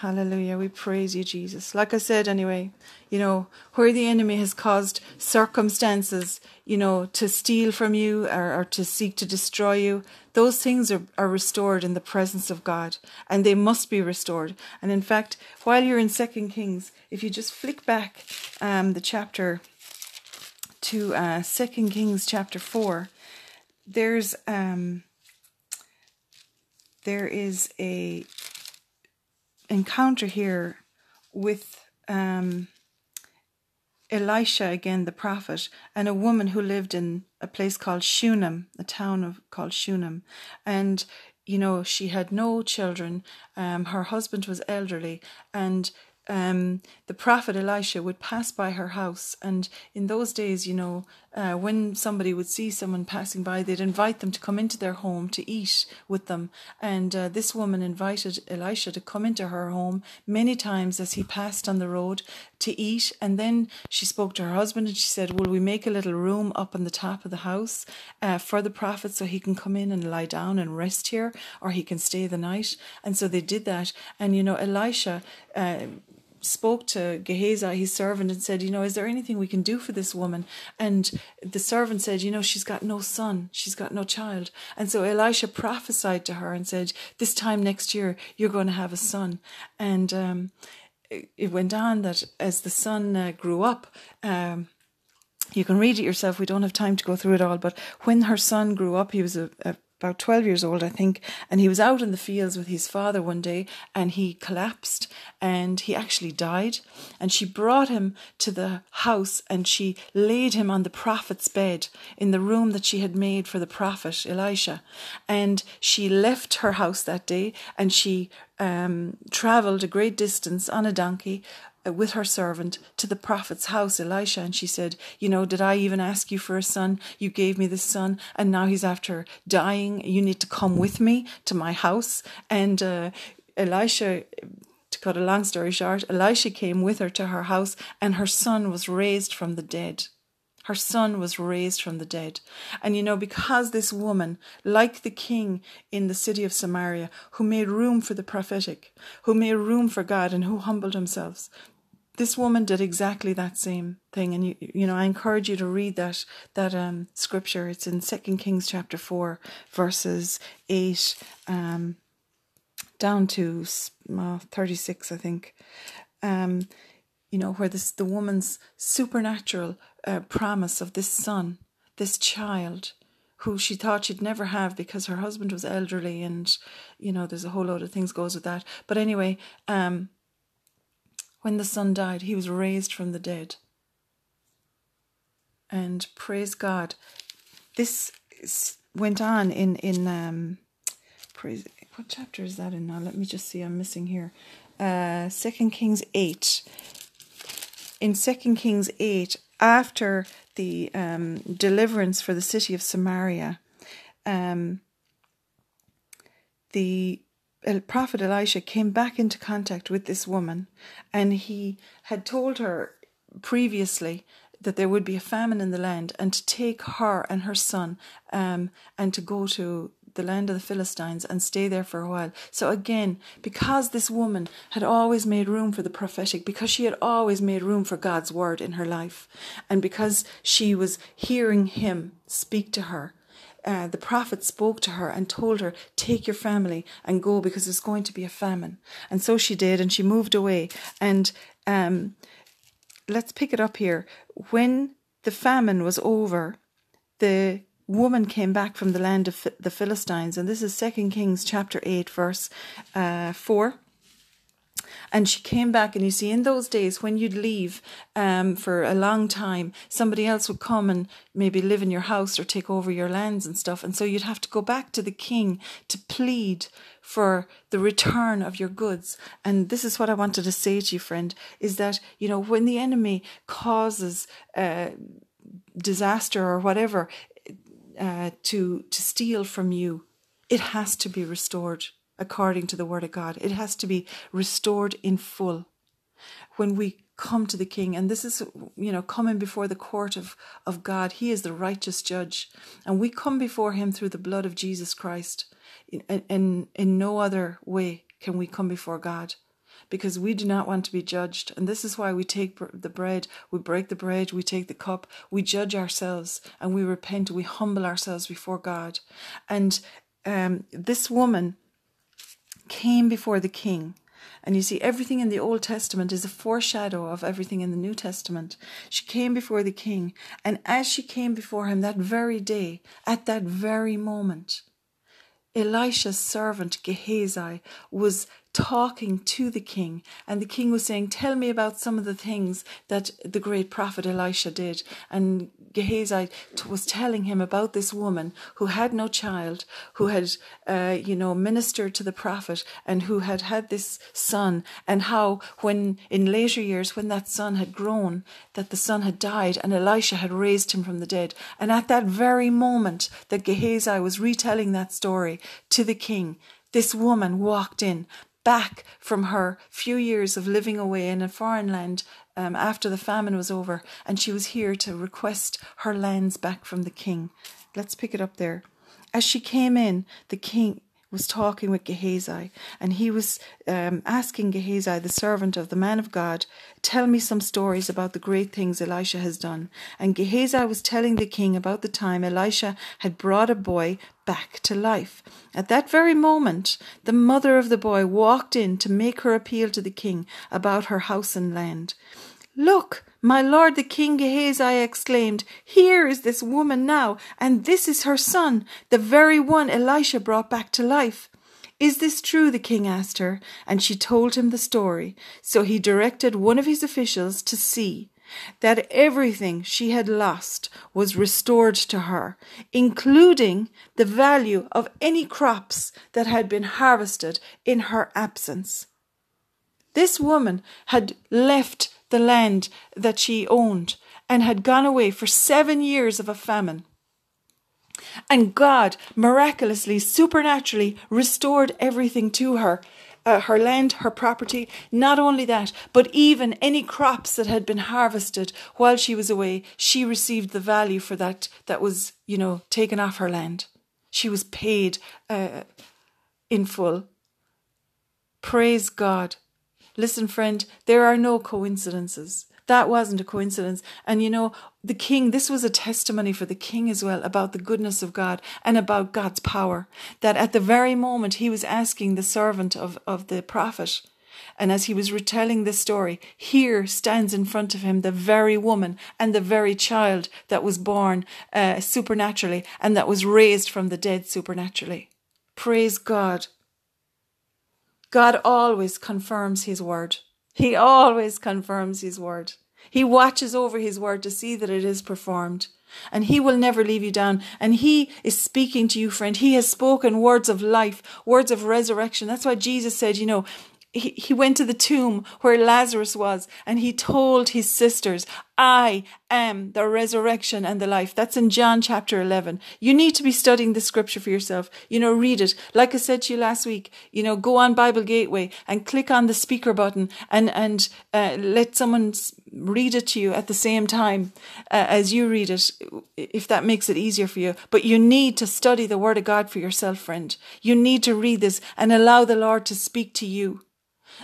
Hallelujah. We praise you, Jesus. Like I said, anyway, you know, where the enemy has caused circumstances, you know, to steal from you or, or to seek to destroy you, those things are, are restored in the presence of God and they must be restored. And in fact, while you're in Second Kings, if you just flick back um, the chapter to uh, Second Kings chapter 4, there's um there is a encounter here with um Elisha again the prophet and a woman who lived in a place called Shunem a town of called Shunem. And you know she had no children. Um her husband was elderly. And um, the prophet Elisha would pass by her house, and in those days, you know, uh, when somebody would see someone passing by, they'd invite them to come into their home to eat with them. And uh, this woman invited Elisha to come into her home many times as he passed on the road to eat. And then she spoke to her husband and she said, Will we make a little room up on the top of the house uh, for the prophet so he can come in and lie down and rest here or he can stay the night? And so they did that. And, you know, Elisha uh, spoke to Gehazi, his servant, and said, You know, is there anything we can do for this woman? And the servant said, You know, she's got no son, she's got no child. And so Elisha prophesied to her and said, This time next year, you're going to have a son. And um, it went on that as the son uh, grew up, um, you can read it yourself. We don't have time to go through it all. But when her son grew up, he was a, a about 12 years old, I think, and he was out in the fields with his father one day and he collapsed and he actually died. And she brought him to the house and she laid him on the prophet's bed in the room that she had made for the prophet Elisha. And she left her house that day and she um, traveled a great distance on a donkey with her servant to the prophet's house, Elisha, and she said, You know, did I even ask you for a son? You gave me this son, and now he's after dying. You need to come with me to my house. And uh, Elisha, to cut a long story short, Elisha came with her to her house, and her son was raised from the dead. Her son was raised from the dead. And you know, because this woman, like the king in the city of Samaria, who made room for the prophetic, who made room for God, and who humbled themselves, this woman did exactly that same thing. And you you know i encourage you to read that that um scripture. It's in second kings chapter 4 verses 8 um down to uh, 36 i think. Um you know where this the woman's supernatural uh, promise of this son this child who she thought she'd never have because her husband was elderly and you know there's a whole load of things goes with that. But anyway um when the son died, he was raised from the dead. And praise God, this went on in in um, praise. What chapter is that in now? Let me just see. I'm missing here. Uh, Second Kings eight. In Second Kings eight, after the um, deliverance for the city of Samaria, um, the Prophet Elisha came back into contact with this woman and he had told her previously that there would be a famine in the land and to take her and her son um, and to go to the land of the Philistines and stay there for a while. So again, because this woman had always made room for the prophetic, because she had always made room for God's word in her life, and because she was hearing him speak to her, uh, the prophet spoke to her and told her, Take your family and go because there's going to be a famine. And so she did, and she moved away. And um, let's pick it up here. When the famine was over, the woman came back from the land of the Philistines, and this is Second Kings chapter 8, verse uh, 4. And she came back, and you see, in those days, when you'd leave um, for a long time, somebody else would come and maybe live in your house or take over your lands and stuff. And so you'd have to go back to the king to plead for the return of your goods. And this is what I wanted to say to you, friend, is that, you know, when the enemy causes uh, disaster or whatever uh, to, to steal from you, it has to be restored according to the word of God. It has to be restored in full. When we come to the king, and this is, you know, coming before the court of, of God, he is the righteous judge. And we come before him through the blood of Jesus Christ. In, in, in no other way can we come before God because we do not want to be judged. And this is why we take the bread, we break the bread, we take the cup, we judge ourselves and we repent, we humble ourselves before God. And um, this woman came before the king. And you see, everything in the Old Testament is a foreshadow of everything in the New Testament. She came before the king, and as she came before him that very day, at that very moment, Elisha's servant Gehazi was talking to the king. And the king was saying, Tell me about some of the things that the great prophet Elisha did. And Gehazi was telling him about this woman who had no child, who had, uh, you know, ministered to the prophet and who had had this son, and how when in later years, when that son had grown, that the son had died and Elisha had raised him from the dead. And at that very moment that Gehazi was retelling that story to the king, this woman walked in back from her few years of living away in a foreign land um, after the famine was over, and she was here to request her lands back from the king. Let's pick it up there. As she came in, the king was talking with Gehazi, and he was um, asking Gehazi, the servant of the man of God, Tell me some stories about the great things Elisha has done. And Gehazi was telling the king about the time Elisha had brought a boy back to life. At that very moment, the mother of the boy walked in to make her appeal to the king about her house and land. Look, my lord the king Gehazi exclaimed, Here is this woman now, and this is her son, the very one Elisha brought back to life. Is this true? the king asked her, and she told him the story. So he directed one of his officials to see that everything she had lost was restored to her, including the value of any crops that had been harvested in her absence. This woman had left the land that she owned and had gone away for seven years of a famine. And God miraculously, supernaturally restored everything to her uh, her land, her property. Not only that, but even any crops that had been harvested while she was away, she received the value for that that was, you know, taken off her land. She was paid uh, in full. Praise God. Listen, friend, there are no coincidences. That wasn't a coincidence. And you know, the king, this was a testimony for the king as well about the goodness of God and about God's power. That at the very moment he was asking the servant of, of the prophet, and as he was retelling this story, here stands in front of him the very woman and the very child that was born uh, supernaturally and that was raised from the dead supernaturally. Praise God. God always confirms his word. He always confirms his word. He watches over his word to see that it is performed. And he will never leave you down. And he is speaking to you, friend. He has spoken words of life, words of resurrection. That's why Jesus said, you know, he, he went to the tomb where Lazarus was and he told his sisters, I am the resurrection and the life. That's in John chapter 11. You need to be studying the scripture for yourself. You know, read it. Like I said to you last week, you know, go on Bible Gateway and click on the speaker button and, and uh, let someone read it to you at the same time uh, as you read it, if that makes it easier for you. But you need to study the word of God for yourself, friend. You need to read this and allow the Lord to speak to you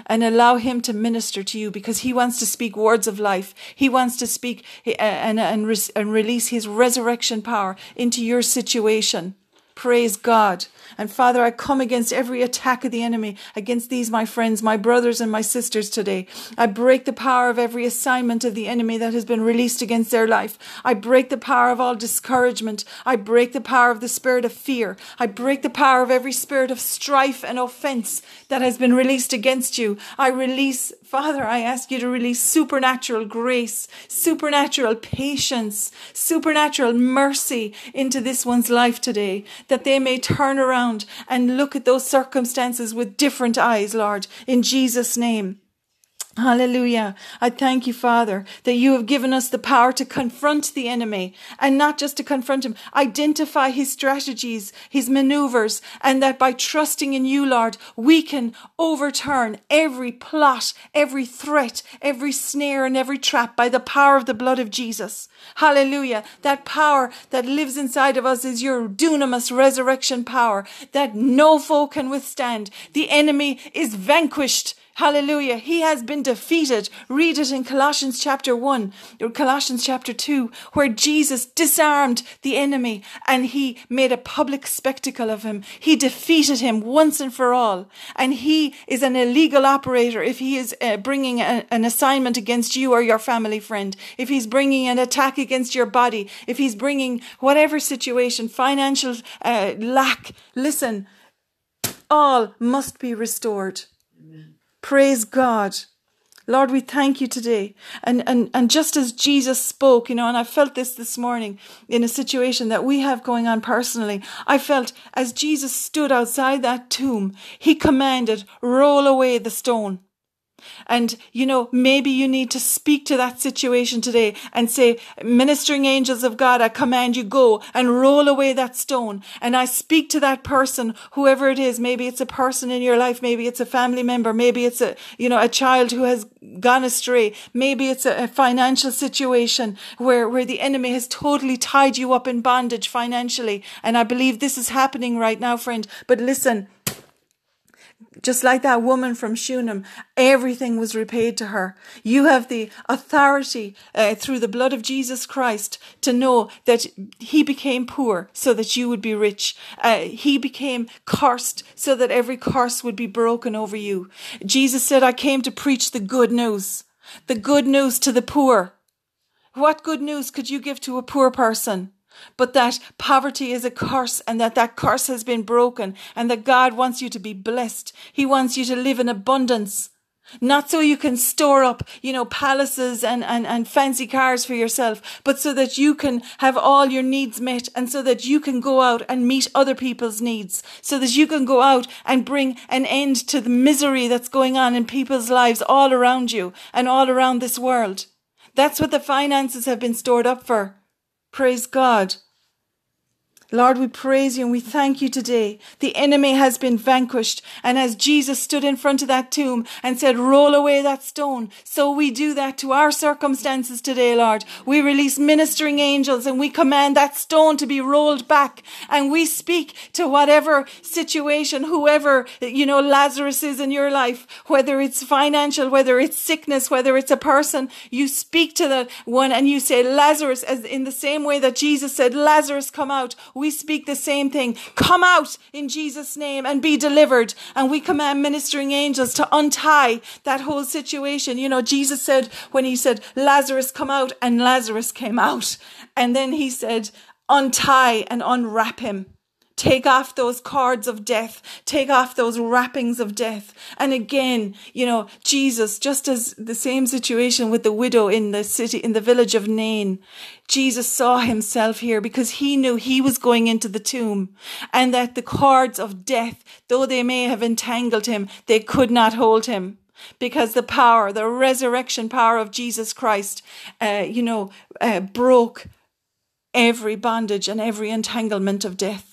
and allow him to minister to you because he wants to speak words of life. He wants to speak uh, and, and, and release his resurrection power into your situation. Praise God. And Father, I come against every attack of the enemy against these, my friends, my brothers and my sisters today. I break the power of every assignment of the enemy that has been released against their life. I break the power of all discouragement. I break the power of the spirit of fear. I break the power of every spirit of strife and offense that has been released against you. I release, Father, I ask you to release supernatural grace, supernatural patience, supernatural mercy into this one's life today that they may turn around and look at those circumstances with different eyes, Lord, in Jesus' name. Hallelujah. I thank you, Father, that you have given us the power to confront the enemy and not just to confront him, identify his strategies, his maneuvers, and that by trusting in you, Lord, we can overturn every plot, every threat, every snare, and every trap by the power of the blood of Jesus. Hallelujah. That power that lives inside of us is your dunamis resurrection power that no foe can withstand. The enemy is vanquished Hallelujah. He has been defeated. Read it in Colossians chapter 1 or Colossians chapter 2, where Jesus disarmed the enemy and he made a public spectacle of him. He defeated him once and for all. And he is an illegal operator if he is uh, bringing a, an assignment against you or your family friend, if he's bringing an attack against your body, if he's bringing whatever situation, financial uh, lack. Listen, all must be restored. Praise God. Lord, we thank you today. And, and, and just as Jesus spoke, you know, and I felt this this morning in a situation that we have going on personally, I felt as Jesus stood outside that tomb, he commanded, roll away the stone. And, you know, maybe you need to speak to that situation today and say, ministering angels of God, I command you go and roll away that stone. And I speak to that person, whoever it is. Maybe it's a person in your life. Maybe it's a family member. Maybe it's a, you know, a child who has gone astray. Maybe it's a, a financial situation where, where the enemy has totally tied you up in bondage financially. And I believe this is happening right now, friend. But listen, just like that woman from Shunem, everything was repaid to her. You have the authority uh, through the blood of Jesus Christ to know that he became poor so that you would be rich. Uh, he became cursed so that every curse would be broken over you. Jesus said, I came to preach the good news, the good news to the poor. What good news could you give to a poor person? But that poverty is a curse and that that curse has been broken and that God wants you to be blessed. He wants you to live in abundance. Not so you can store up, you know, palaces and, and, and fancy cars for yourself, but so that you can have all your needs met and so that you can go out and meet other people's needs, so that you can go out and bring an end to the misery that's going on in people's lives all around you and all around this world. That's what the finances have been stored up for. Praise God. Lord, we praise you and we thank you today. The enemy has been vanquished. And as Jesus stood in front of that tomb and said, roll away that stone, so we do that to our circumstances today, Lord. We release ministering angels and we command that stone to be rolled back. And we speak to whatever situation, whoever, you know, Lazarus is in your life, whether it's financial, whether it's sickness, whether it's a person, you speak to the one and you say, Lazarus, as in the same way that Jesus said, Lazarus, come out we speak the same thing. Come out in Jesus' name and be delivered. And we command ministering angels to untie that whole situation. You know, Jesus said when he said, Lazarus, come out, and Lazarus came out. And then he said, untie and unwrap him. Take off those cords of death. Take off those wrappings of death. And again, you know, Jesus, just as the same situation with the widow in the city, in the village of Nain, Jesus saw himself here because he knew he was going into the tomb and that the cords of death, though they may have entangled him, they could not hold him because the power, the resurrection power of Jesus Christ, uh, you know, uh, broke every bondage and every entanglement of death.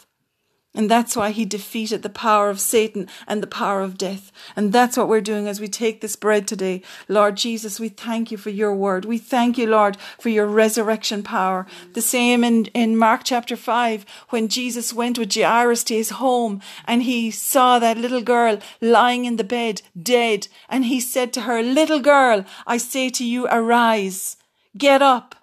And that's why he defeated the power of Satan and the power of death. And that's what we're doing as we take this bread today. Lord Jesus, we thank you for your word. We thank you, Lord, for your resurrection power. The same in, in Mark chapter 5, when Jesus went with Jairus to his home and he saw that little girl lying in the bed, dead. And he said to her, Little girl, I say to you, arise, get up.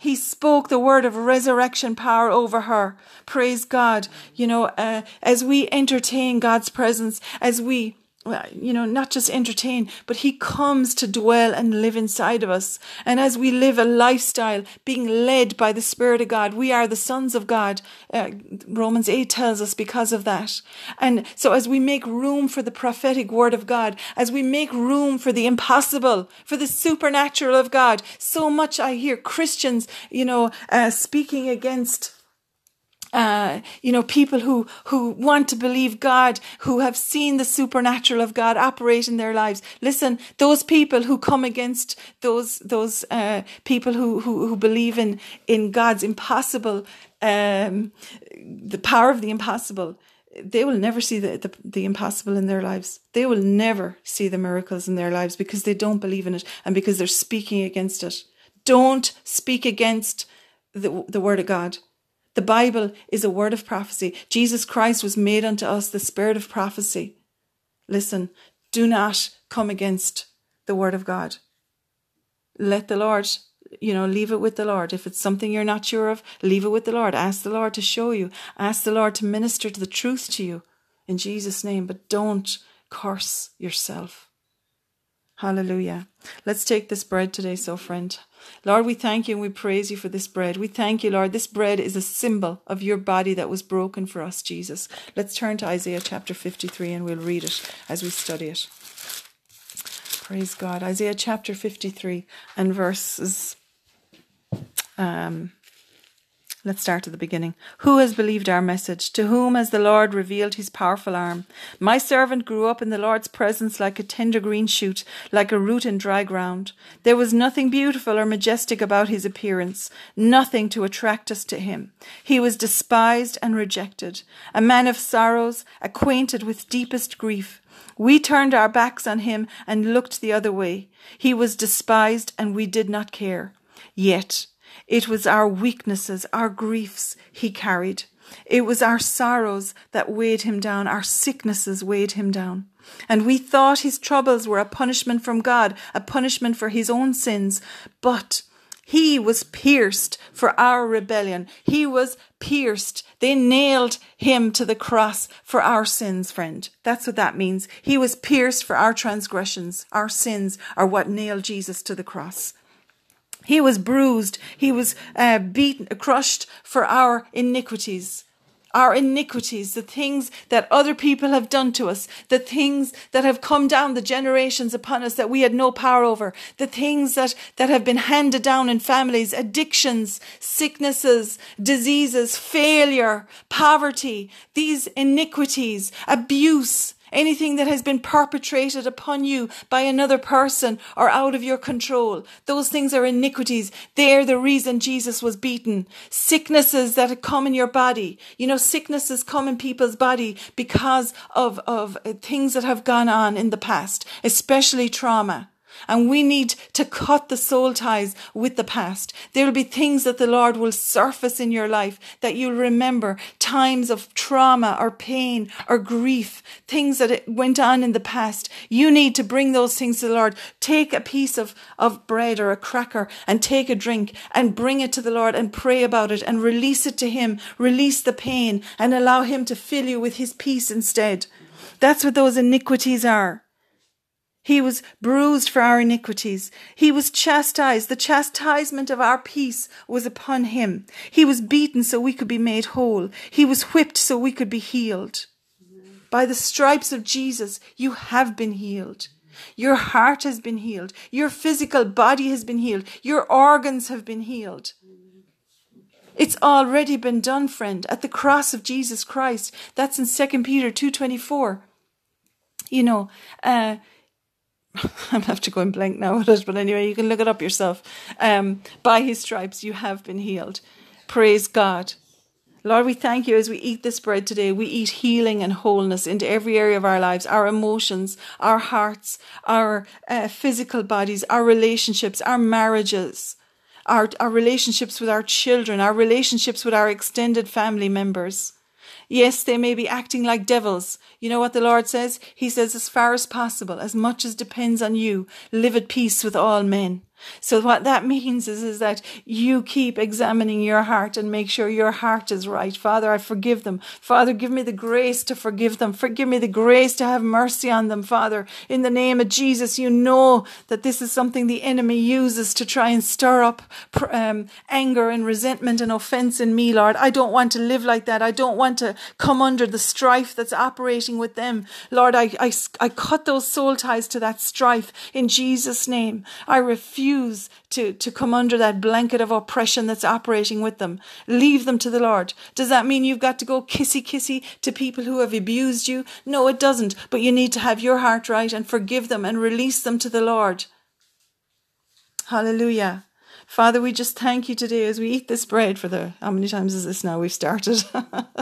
He spoke the word of resurrection power over her. Praise God. You know, uh, as we entertain God's presence, as we you know, not just entertain, but He comes to dwell and live inside of us. And as we live a lifestyle being led by the Spirit of God, we are the sons of God. Uh, Romans 8 tells us because of that. And so as we make room for the prophetic word of God, as we make room for the impossible, for the supernatural of God, so much I hear Christians, you know, uh, speaking against uh, you know, people who, who want to believe God, who have seen the supernatural of God operate in their lives. Listen, those people who come against those, those, uh, people who, who, who believe in, in God's impossible, um, the power of the impossible, they will never see the, the, the impossible in their lives. They will never see the miracles in their lives because they don't believe in it and because they're speaking against it. Don't speak against the, the word of God. The Bible is a word of prophecy. Jesus Christ was made unto us the spirit of prophecy. Listen, do not come against the word of God. Let the Lord, you know, leave it with the Lord. If it's something you're not sure of, leave it with the Lord. Ask the Lord to show you. Ask the Lord to minister to the truth to you in Jesus' name, but don't curse yourself. Hallelujah. Let's take this bread today, so friend. Lord, we thank you and we praise you for this bread. We thank you, Lord. This bread is a symbol of your body that was broken for us, Jesus. Let's turn to Isaiah chapter 53 and we'll read it as we study it. Praise God. Isaiah chapter 53 and verses um, Let's start at the beginning. Who has believed our message? To whom has the Lord revealed his powerful arm? My servant grew up in the Lord's presence like a tender green shoot, like a root in dry ground. There was nothing beautiful or majestic about his appearance, nothing to attract us to him. He was despised and rejected, a man of sorrows, acquainted with deepest grief. We turned our backs on him and looked the other way. He was despised and we did not care. Yet it was our weaknesses, our griefs he carried. It was our sorrows that weighed him down, our sicknesses weighed him down. And we thought his troubles were a punishment from God, a punishment for his own sins. But he was pierced for our rebellion. He was pierced. They nailed him to the cross for our sins, friend. That's what that means. He was pierced for our transgressions. Our sins are what nailed Jesus to the cross. He was bruised. He was uh, beaten, crushed for our iniquities. Our iniquities, the things that other people have done to us, the things that have come down the generations upon us that we had no power over, the things that, that have been handed down in families, addictions, sicknesses, diseases, failure, poverty, these iniquities, abuse, anything that has been perpetrated upon you by another person or out of your control. Those things are iniquities. They're the reason Jesus was beaten. Sicknesses that come in your body. You know, sicknesses come in people's body because of, of things that have gone on in the past, especially trauma. And we need to cut the soul ties with the past. There will be things that the Lord will surface in your life that you'll remember times of trauma or pain or grief, things that went on in the past. You need to bring those things to the Lord. Take a piece of, of bread or a cracker and take a drink and bring it to the Lord and pray about it and release it to Him. Release the pain and allow Him to fill you with His peace instead. That's what those iniquities are. He was bruised for our iniquities. He was chastised. The chastisement of our peace was upon him. He was beaten so we could be made whole. He was whipped so we could be healed. By the stripes of Jesus, you have been healed. Your heart has been healed. Your physical body has been healed. Your organs have been healed. It's already been done, friend, at the cross of Jesus Christ. That's in 2 Peter 2.24. You know, uh, I'm have to go in blank now with it, but anyway, you can look it up yourself. Um, by his stripes you have been healed. Praise God. Lord, we thank you as we eat this bread today. We eat healing and wholeness into every area of our lives, our emotions, our hearts, our uh, physical bodies, our relationships, our marriages, our, our relationships with our children, our relationships with our extended family members. Yes, they may be acting like devils. You know what the Lord says? He says, as far as possible, as much as depends on you, live at peace with all men. So what that means is, is that you keep examining your heart and make sure your heart is right. Father, I forgive them. Father, give me the grace to forgive them. Forgive me the grace to have mercy on them, Father. In the name of Jesus, you know that this is something the enemy uses to try and stir up um, anger and resentment and offense in me, Lord. I don't want to live like that. I don't want to come under the strife that's operating with them. Lord, I, I, I cut those soul ties to that strife in Jesus' name. I refuse refuse to, to come under that blanket of oppression that's operating with them. Leave them to the Lord. Does that mean you've got to go kissy kissy to people who have abused you? No, it doesn't. But you need to have your heart right and forgive them and release them to the Lord. Hallelujah. Father, we just thank you today as we eat this bread for the, how many times is this now we've started?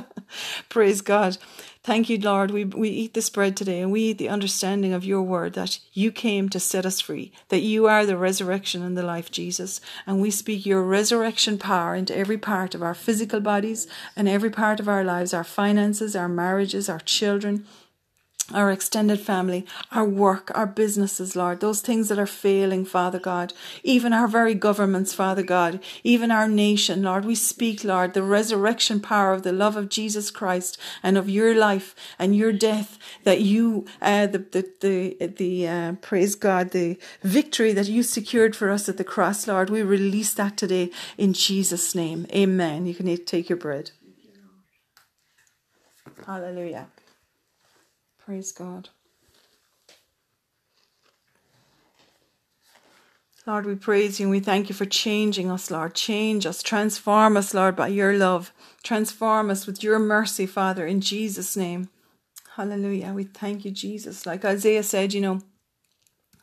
Praise God. Thank you, Lord. We, we eat this bread today and we eat the understanding of your word that you came to set us free, that you are the resurrection and the life, Jesus. And we speak your resurrection power into every part of our physical bodies and every part of our lives, our finances, our marriages, our children, our extended family, our work, our businesses, Lord, those things that are failing, Father God, even our very governments, Father God, even our nation, Lord, we speak, Lord, the resurrection power of the love of Jesus Christ and of your life and your death, that you, uh, the, the, the, the uh, praise God, the victory that you secured for us at the cross, Lord, we release that today in Jesus' name. Amen. You can take your bread. Hallelujah. Praise God. Lord, we praise you and we thank you for changing us, Lord. Change us, transform us, Lord, by your love. Transform us with your mercy, Father, in Jesus' name. Hallelujah. We thank you, Jesus. Like Isaiah said, you know,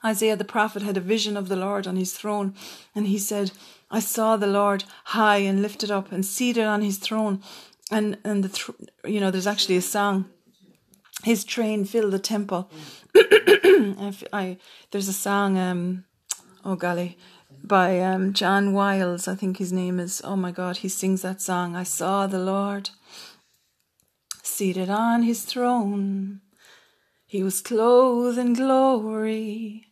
Isaiah the prophet had a vision of the Lord on his throne, and he said, I saw the Lord high and lifted up and seated on his throne. And and the th- you know, there's actually a song his train filled the temple. I, there's a song, um, oh golly, by um, John Wiles, I think his name is. Oh my God, he sings that song. I saw the Lord seated on his throne. He was clothed in glory,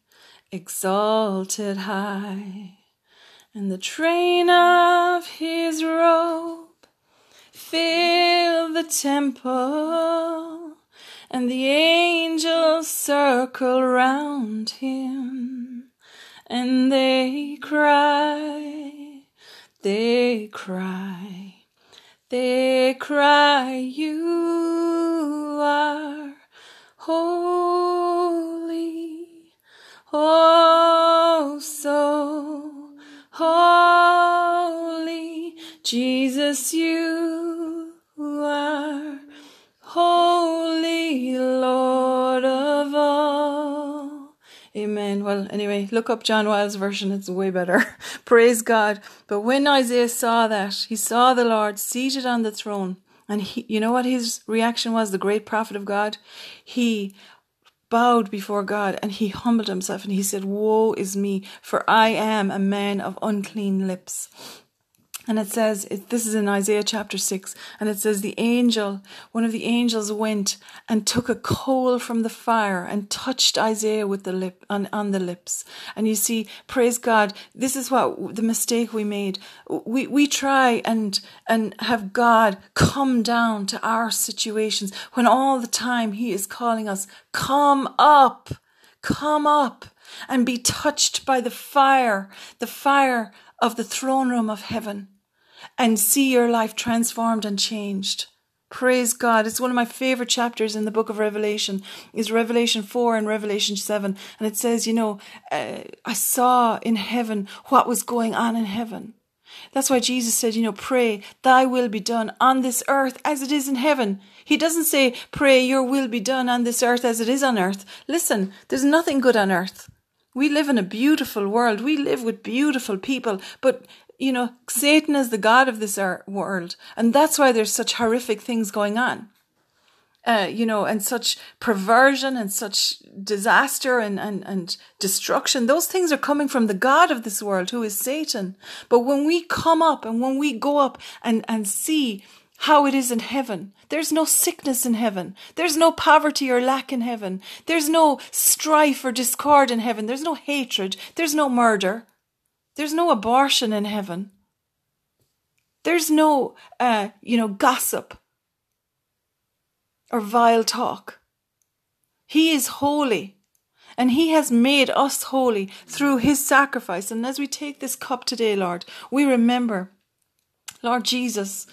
exalted high, and the train of his robe filled the temple and the angels circle round him, and they cry, they cry, they cry, You are holy, oh, so holy, Jesus, you Well, anyway, look up John Wiles' version. It's way better. Praise God. But when Isaiah saw that, he saw the Lord seated on the throne. And he, you know what his reaction was, the great prophet of God? He bowed before God and he humbled himself and he said, Woe is me, for I am a man of unclean lips. And it says, it, this is in Isaiah chapter 6, and it says, the angel, one of the angels went and took a coal from the fire and touched Isaiah with the lip, on, on the lips. And you see, praise God, this is what the mistake we made. We, we try and, and have God come down to our situations when all the time He is calling us, come up, come up and be touched by the fire, the fire of the throne room of heaven and see your life transformed and changed. Praise God. It's one of my favorite chapters in the book of Revelation is Revelation 4 and Revelation 7. And it says, you know, uh, I saw in heaven what was going on in heaven. That's why Jesus said, you know, pray, thy will be done on this earth as it is in heaven. He doesn't say, pray, your will be done on this earth as it is on earth. Listen, there's nothing good on earth. We live in a beautiful world. We live with beautiful people, but you know, Satan is the God of this world. And that's why there's such horrific things going on. Uh, you know, and such perversion and such disaster and, and, and destruction. Those things are coming from the God of this world, who is Satan. But when we come up and when we go up and, and see how it is in heaven, there's no sickness in heaven. There's no poverty or lack in heaven. There's no strife or discord in heaven. There's no hatred. There's no murder. There's no abortion in heaven. There's no, uh, you know, gossip or vile talk. He is holy and He has made us holy through His sacrifice. And as we take this cup today, Lord, we remember, Lord Jesus,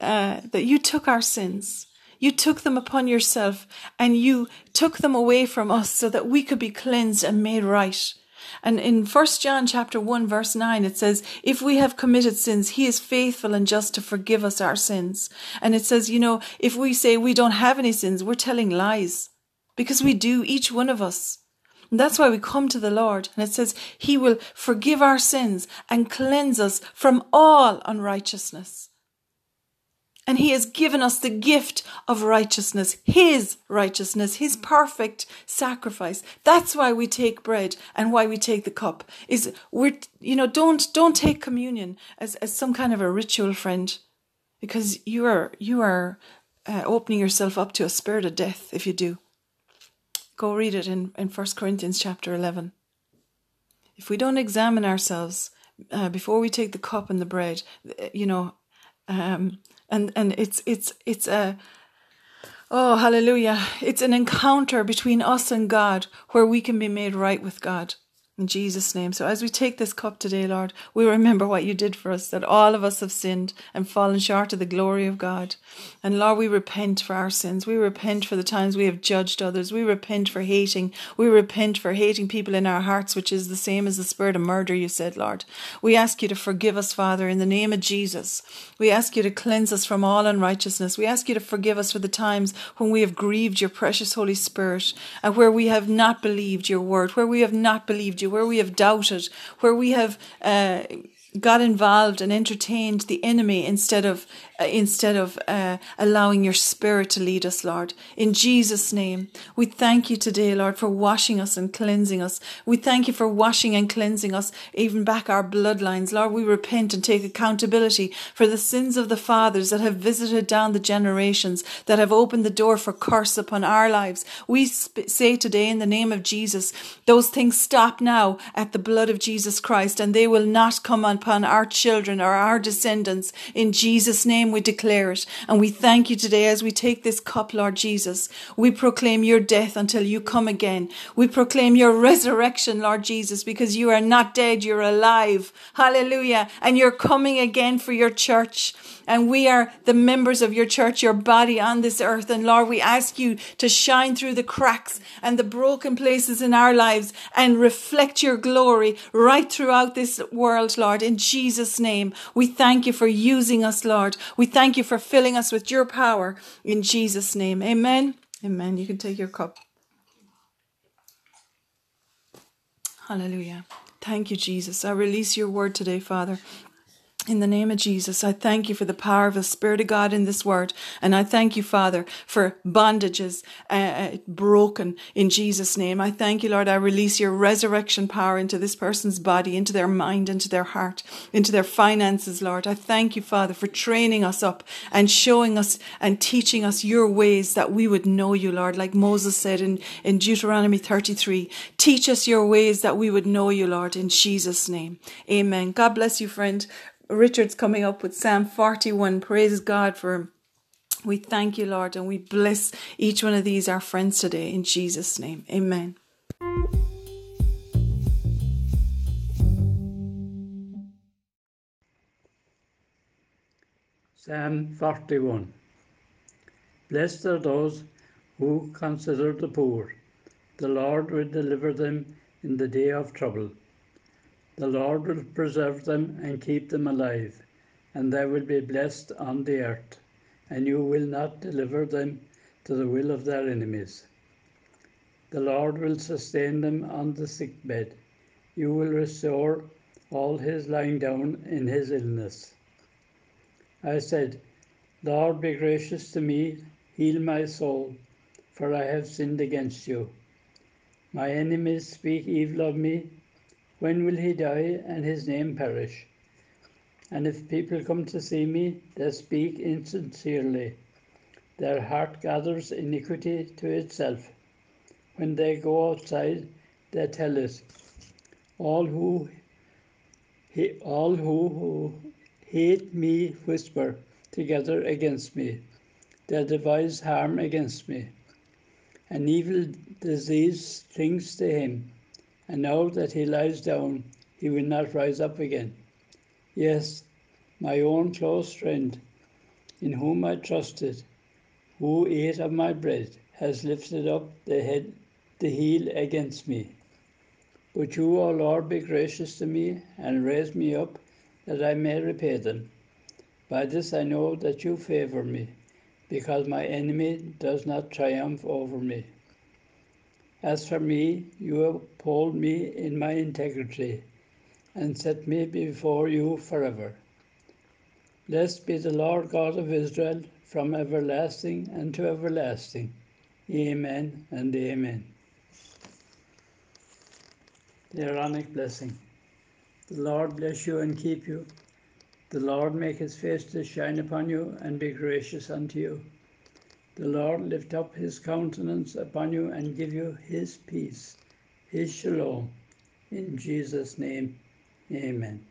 uh, that you took our sins. You took them upon yourself and you took them away from us so that we could be cleansed and made right. And in First John chapter 1 verse 9 it says, if we have committed sins, he is faithful and just to forgive us our sins. And it says, you know, if we say we don't have any sins, we're telling lies. Because we do, each one of us. And that's why we come to the Lord. And it says, He will forgive our sins and cleanse us from all unrighteousness. And he has given us the gift of righteousness, his righteousness, his perfect sacrifice. That's why we take bread and why we take the cup is we're, you know, don't, don't take communion as, as some kind of a ritual friend because you are, you are uh, opening yourself up to a spirit of death if you do. Go read it in, in 1 Corinthians chapter 11. If we don't examine ourselves uh, before we take the cup and the bread, you know, um, and and it's it's it's a oh hallelujah, it's an encounter between us and God where we can be made right with God in Jesus' name. So as we take this cup today, Lord, we remember what you did for us, that all of us have sinned and fallen short of the glory of God. And Lord, we repent for our sins. We repent for the times we have judged others. We repent for hating. We repent for hating people in our hearts, which is the same as the spirit of murder, you said, Lord. We ask you to forgive us, Father, in the name of Jesus. We ask you to cleanse us from all unrighteousness. We ask you to forgive us for the times when we have grieved your precious Holy Spirit and where we have not believed your word, where we have not believed you where we have doubted, where we have uh, got involved and entertained the enemy instead of instead of uh, allowing your spirit to lead us lord. In jesus name we thank you today lord for washing us and cleansing us. We thank you for washing and cleansing us even back our bloodlines. Lord we repent and take accountability for the sins of the fathers that have visited down the generations that have opened the door for curse upon our lives. We sp- say today in the name of jesus those things stop now at the blood of jesus christ and they will not come upon our children or our descendants. In Jesus' name we declare it. And we thank you today as we take this cup, Lord Jesus. We proclaim your death until you come again. We proclaim your resurrection, Lord Jesus, because you are not dead, you're alive. Hallelujah. And you're coming again for your church. And we are the members of your church, your body on this earth. And Lord, we ask you to shine through the cracks and the broken places in our lives and reflect your glory right throughout this world, Lord. In Jesus' name, we thank you for using us, Lord. We thank you for filling us with your power. In Jesus' name, amen. Amen. You can take your cup. Hallelujah. Thank you, Jesus. I release your word today, Father. In the name of Jesus, I thank you for the power of the Spirit of God in this word. And I thank you, Father, for bondages uh, uh, broken in Jesus' name. I thank you, Lord. I release your resurrection power into this person's body, into their mind, into their heart, into their finances, Lord. I thank you, Father, for training us up and showing us and teaching us your ways that we would know you, Lord. Like Moses said in, in Deuteronomy 33, teach us your ways that we would know you, Lord, in Jesus' name. Amen. God bless you, friend. Richard's coming up with Psalm 41. Praise God for him. We thank you, Lord, and we bless each one of these, our friends today, in Jesus' name. Amen. Psalm 41 Blessed are those who consider the poor. The Lord will deliver them in the day of trouble. The Lord will preserve them and keep them alive, and they will be blessed on the earth, and you will not deliver them to the will of their enemies. The Lord will sustain them on the sick bed. You will restore all his lying down in his illness. I said, Lord, be gracious to me, heal my soul, for I have sinned against you. My enemies speak evil of me when will he die and his name perish? And if people come to see me, they speak insincerely. Their heart gathers iniquity to itself. When they go outside, they tell it. All who all who, who hate me whisper together against me. They devise harm against me. An evil disease clings to him and now that he lies down, he will not rise up again. Yes, my own close friend, in whom I trusted, who ate of my bread, has lifted up the head, the heel against me. But you, O Lord, be gracious to me and raise me up, that I may repay them. By this I know that you favor me, because my enemy does not triumph over me. As for me, you uphold me in my integrity and set me before you forever. Blessed be the Lord God of Israel from everlasting and to everlasting. Amen and amen. The Aaronic blessing. The Lord bless you and keep you. The Lord make his face to shine upon you and be gracious unto you. The Lord lift up his countenance upon you and give you his peace, his shalom. In Jesus' name, amen.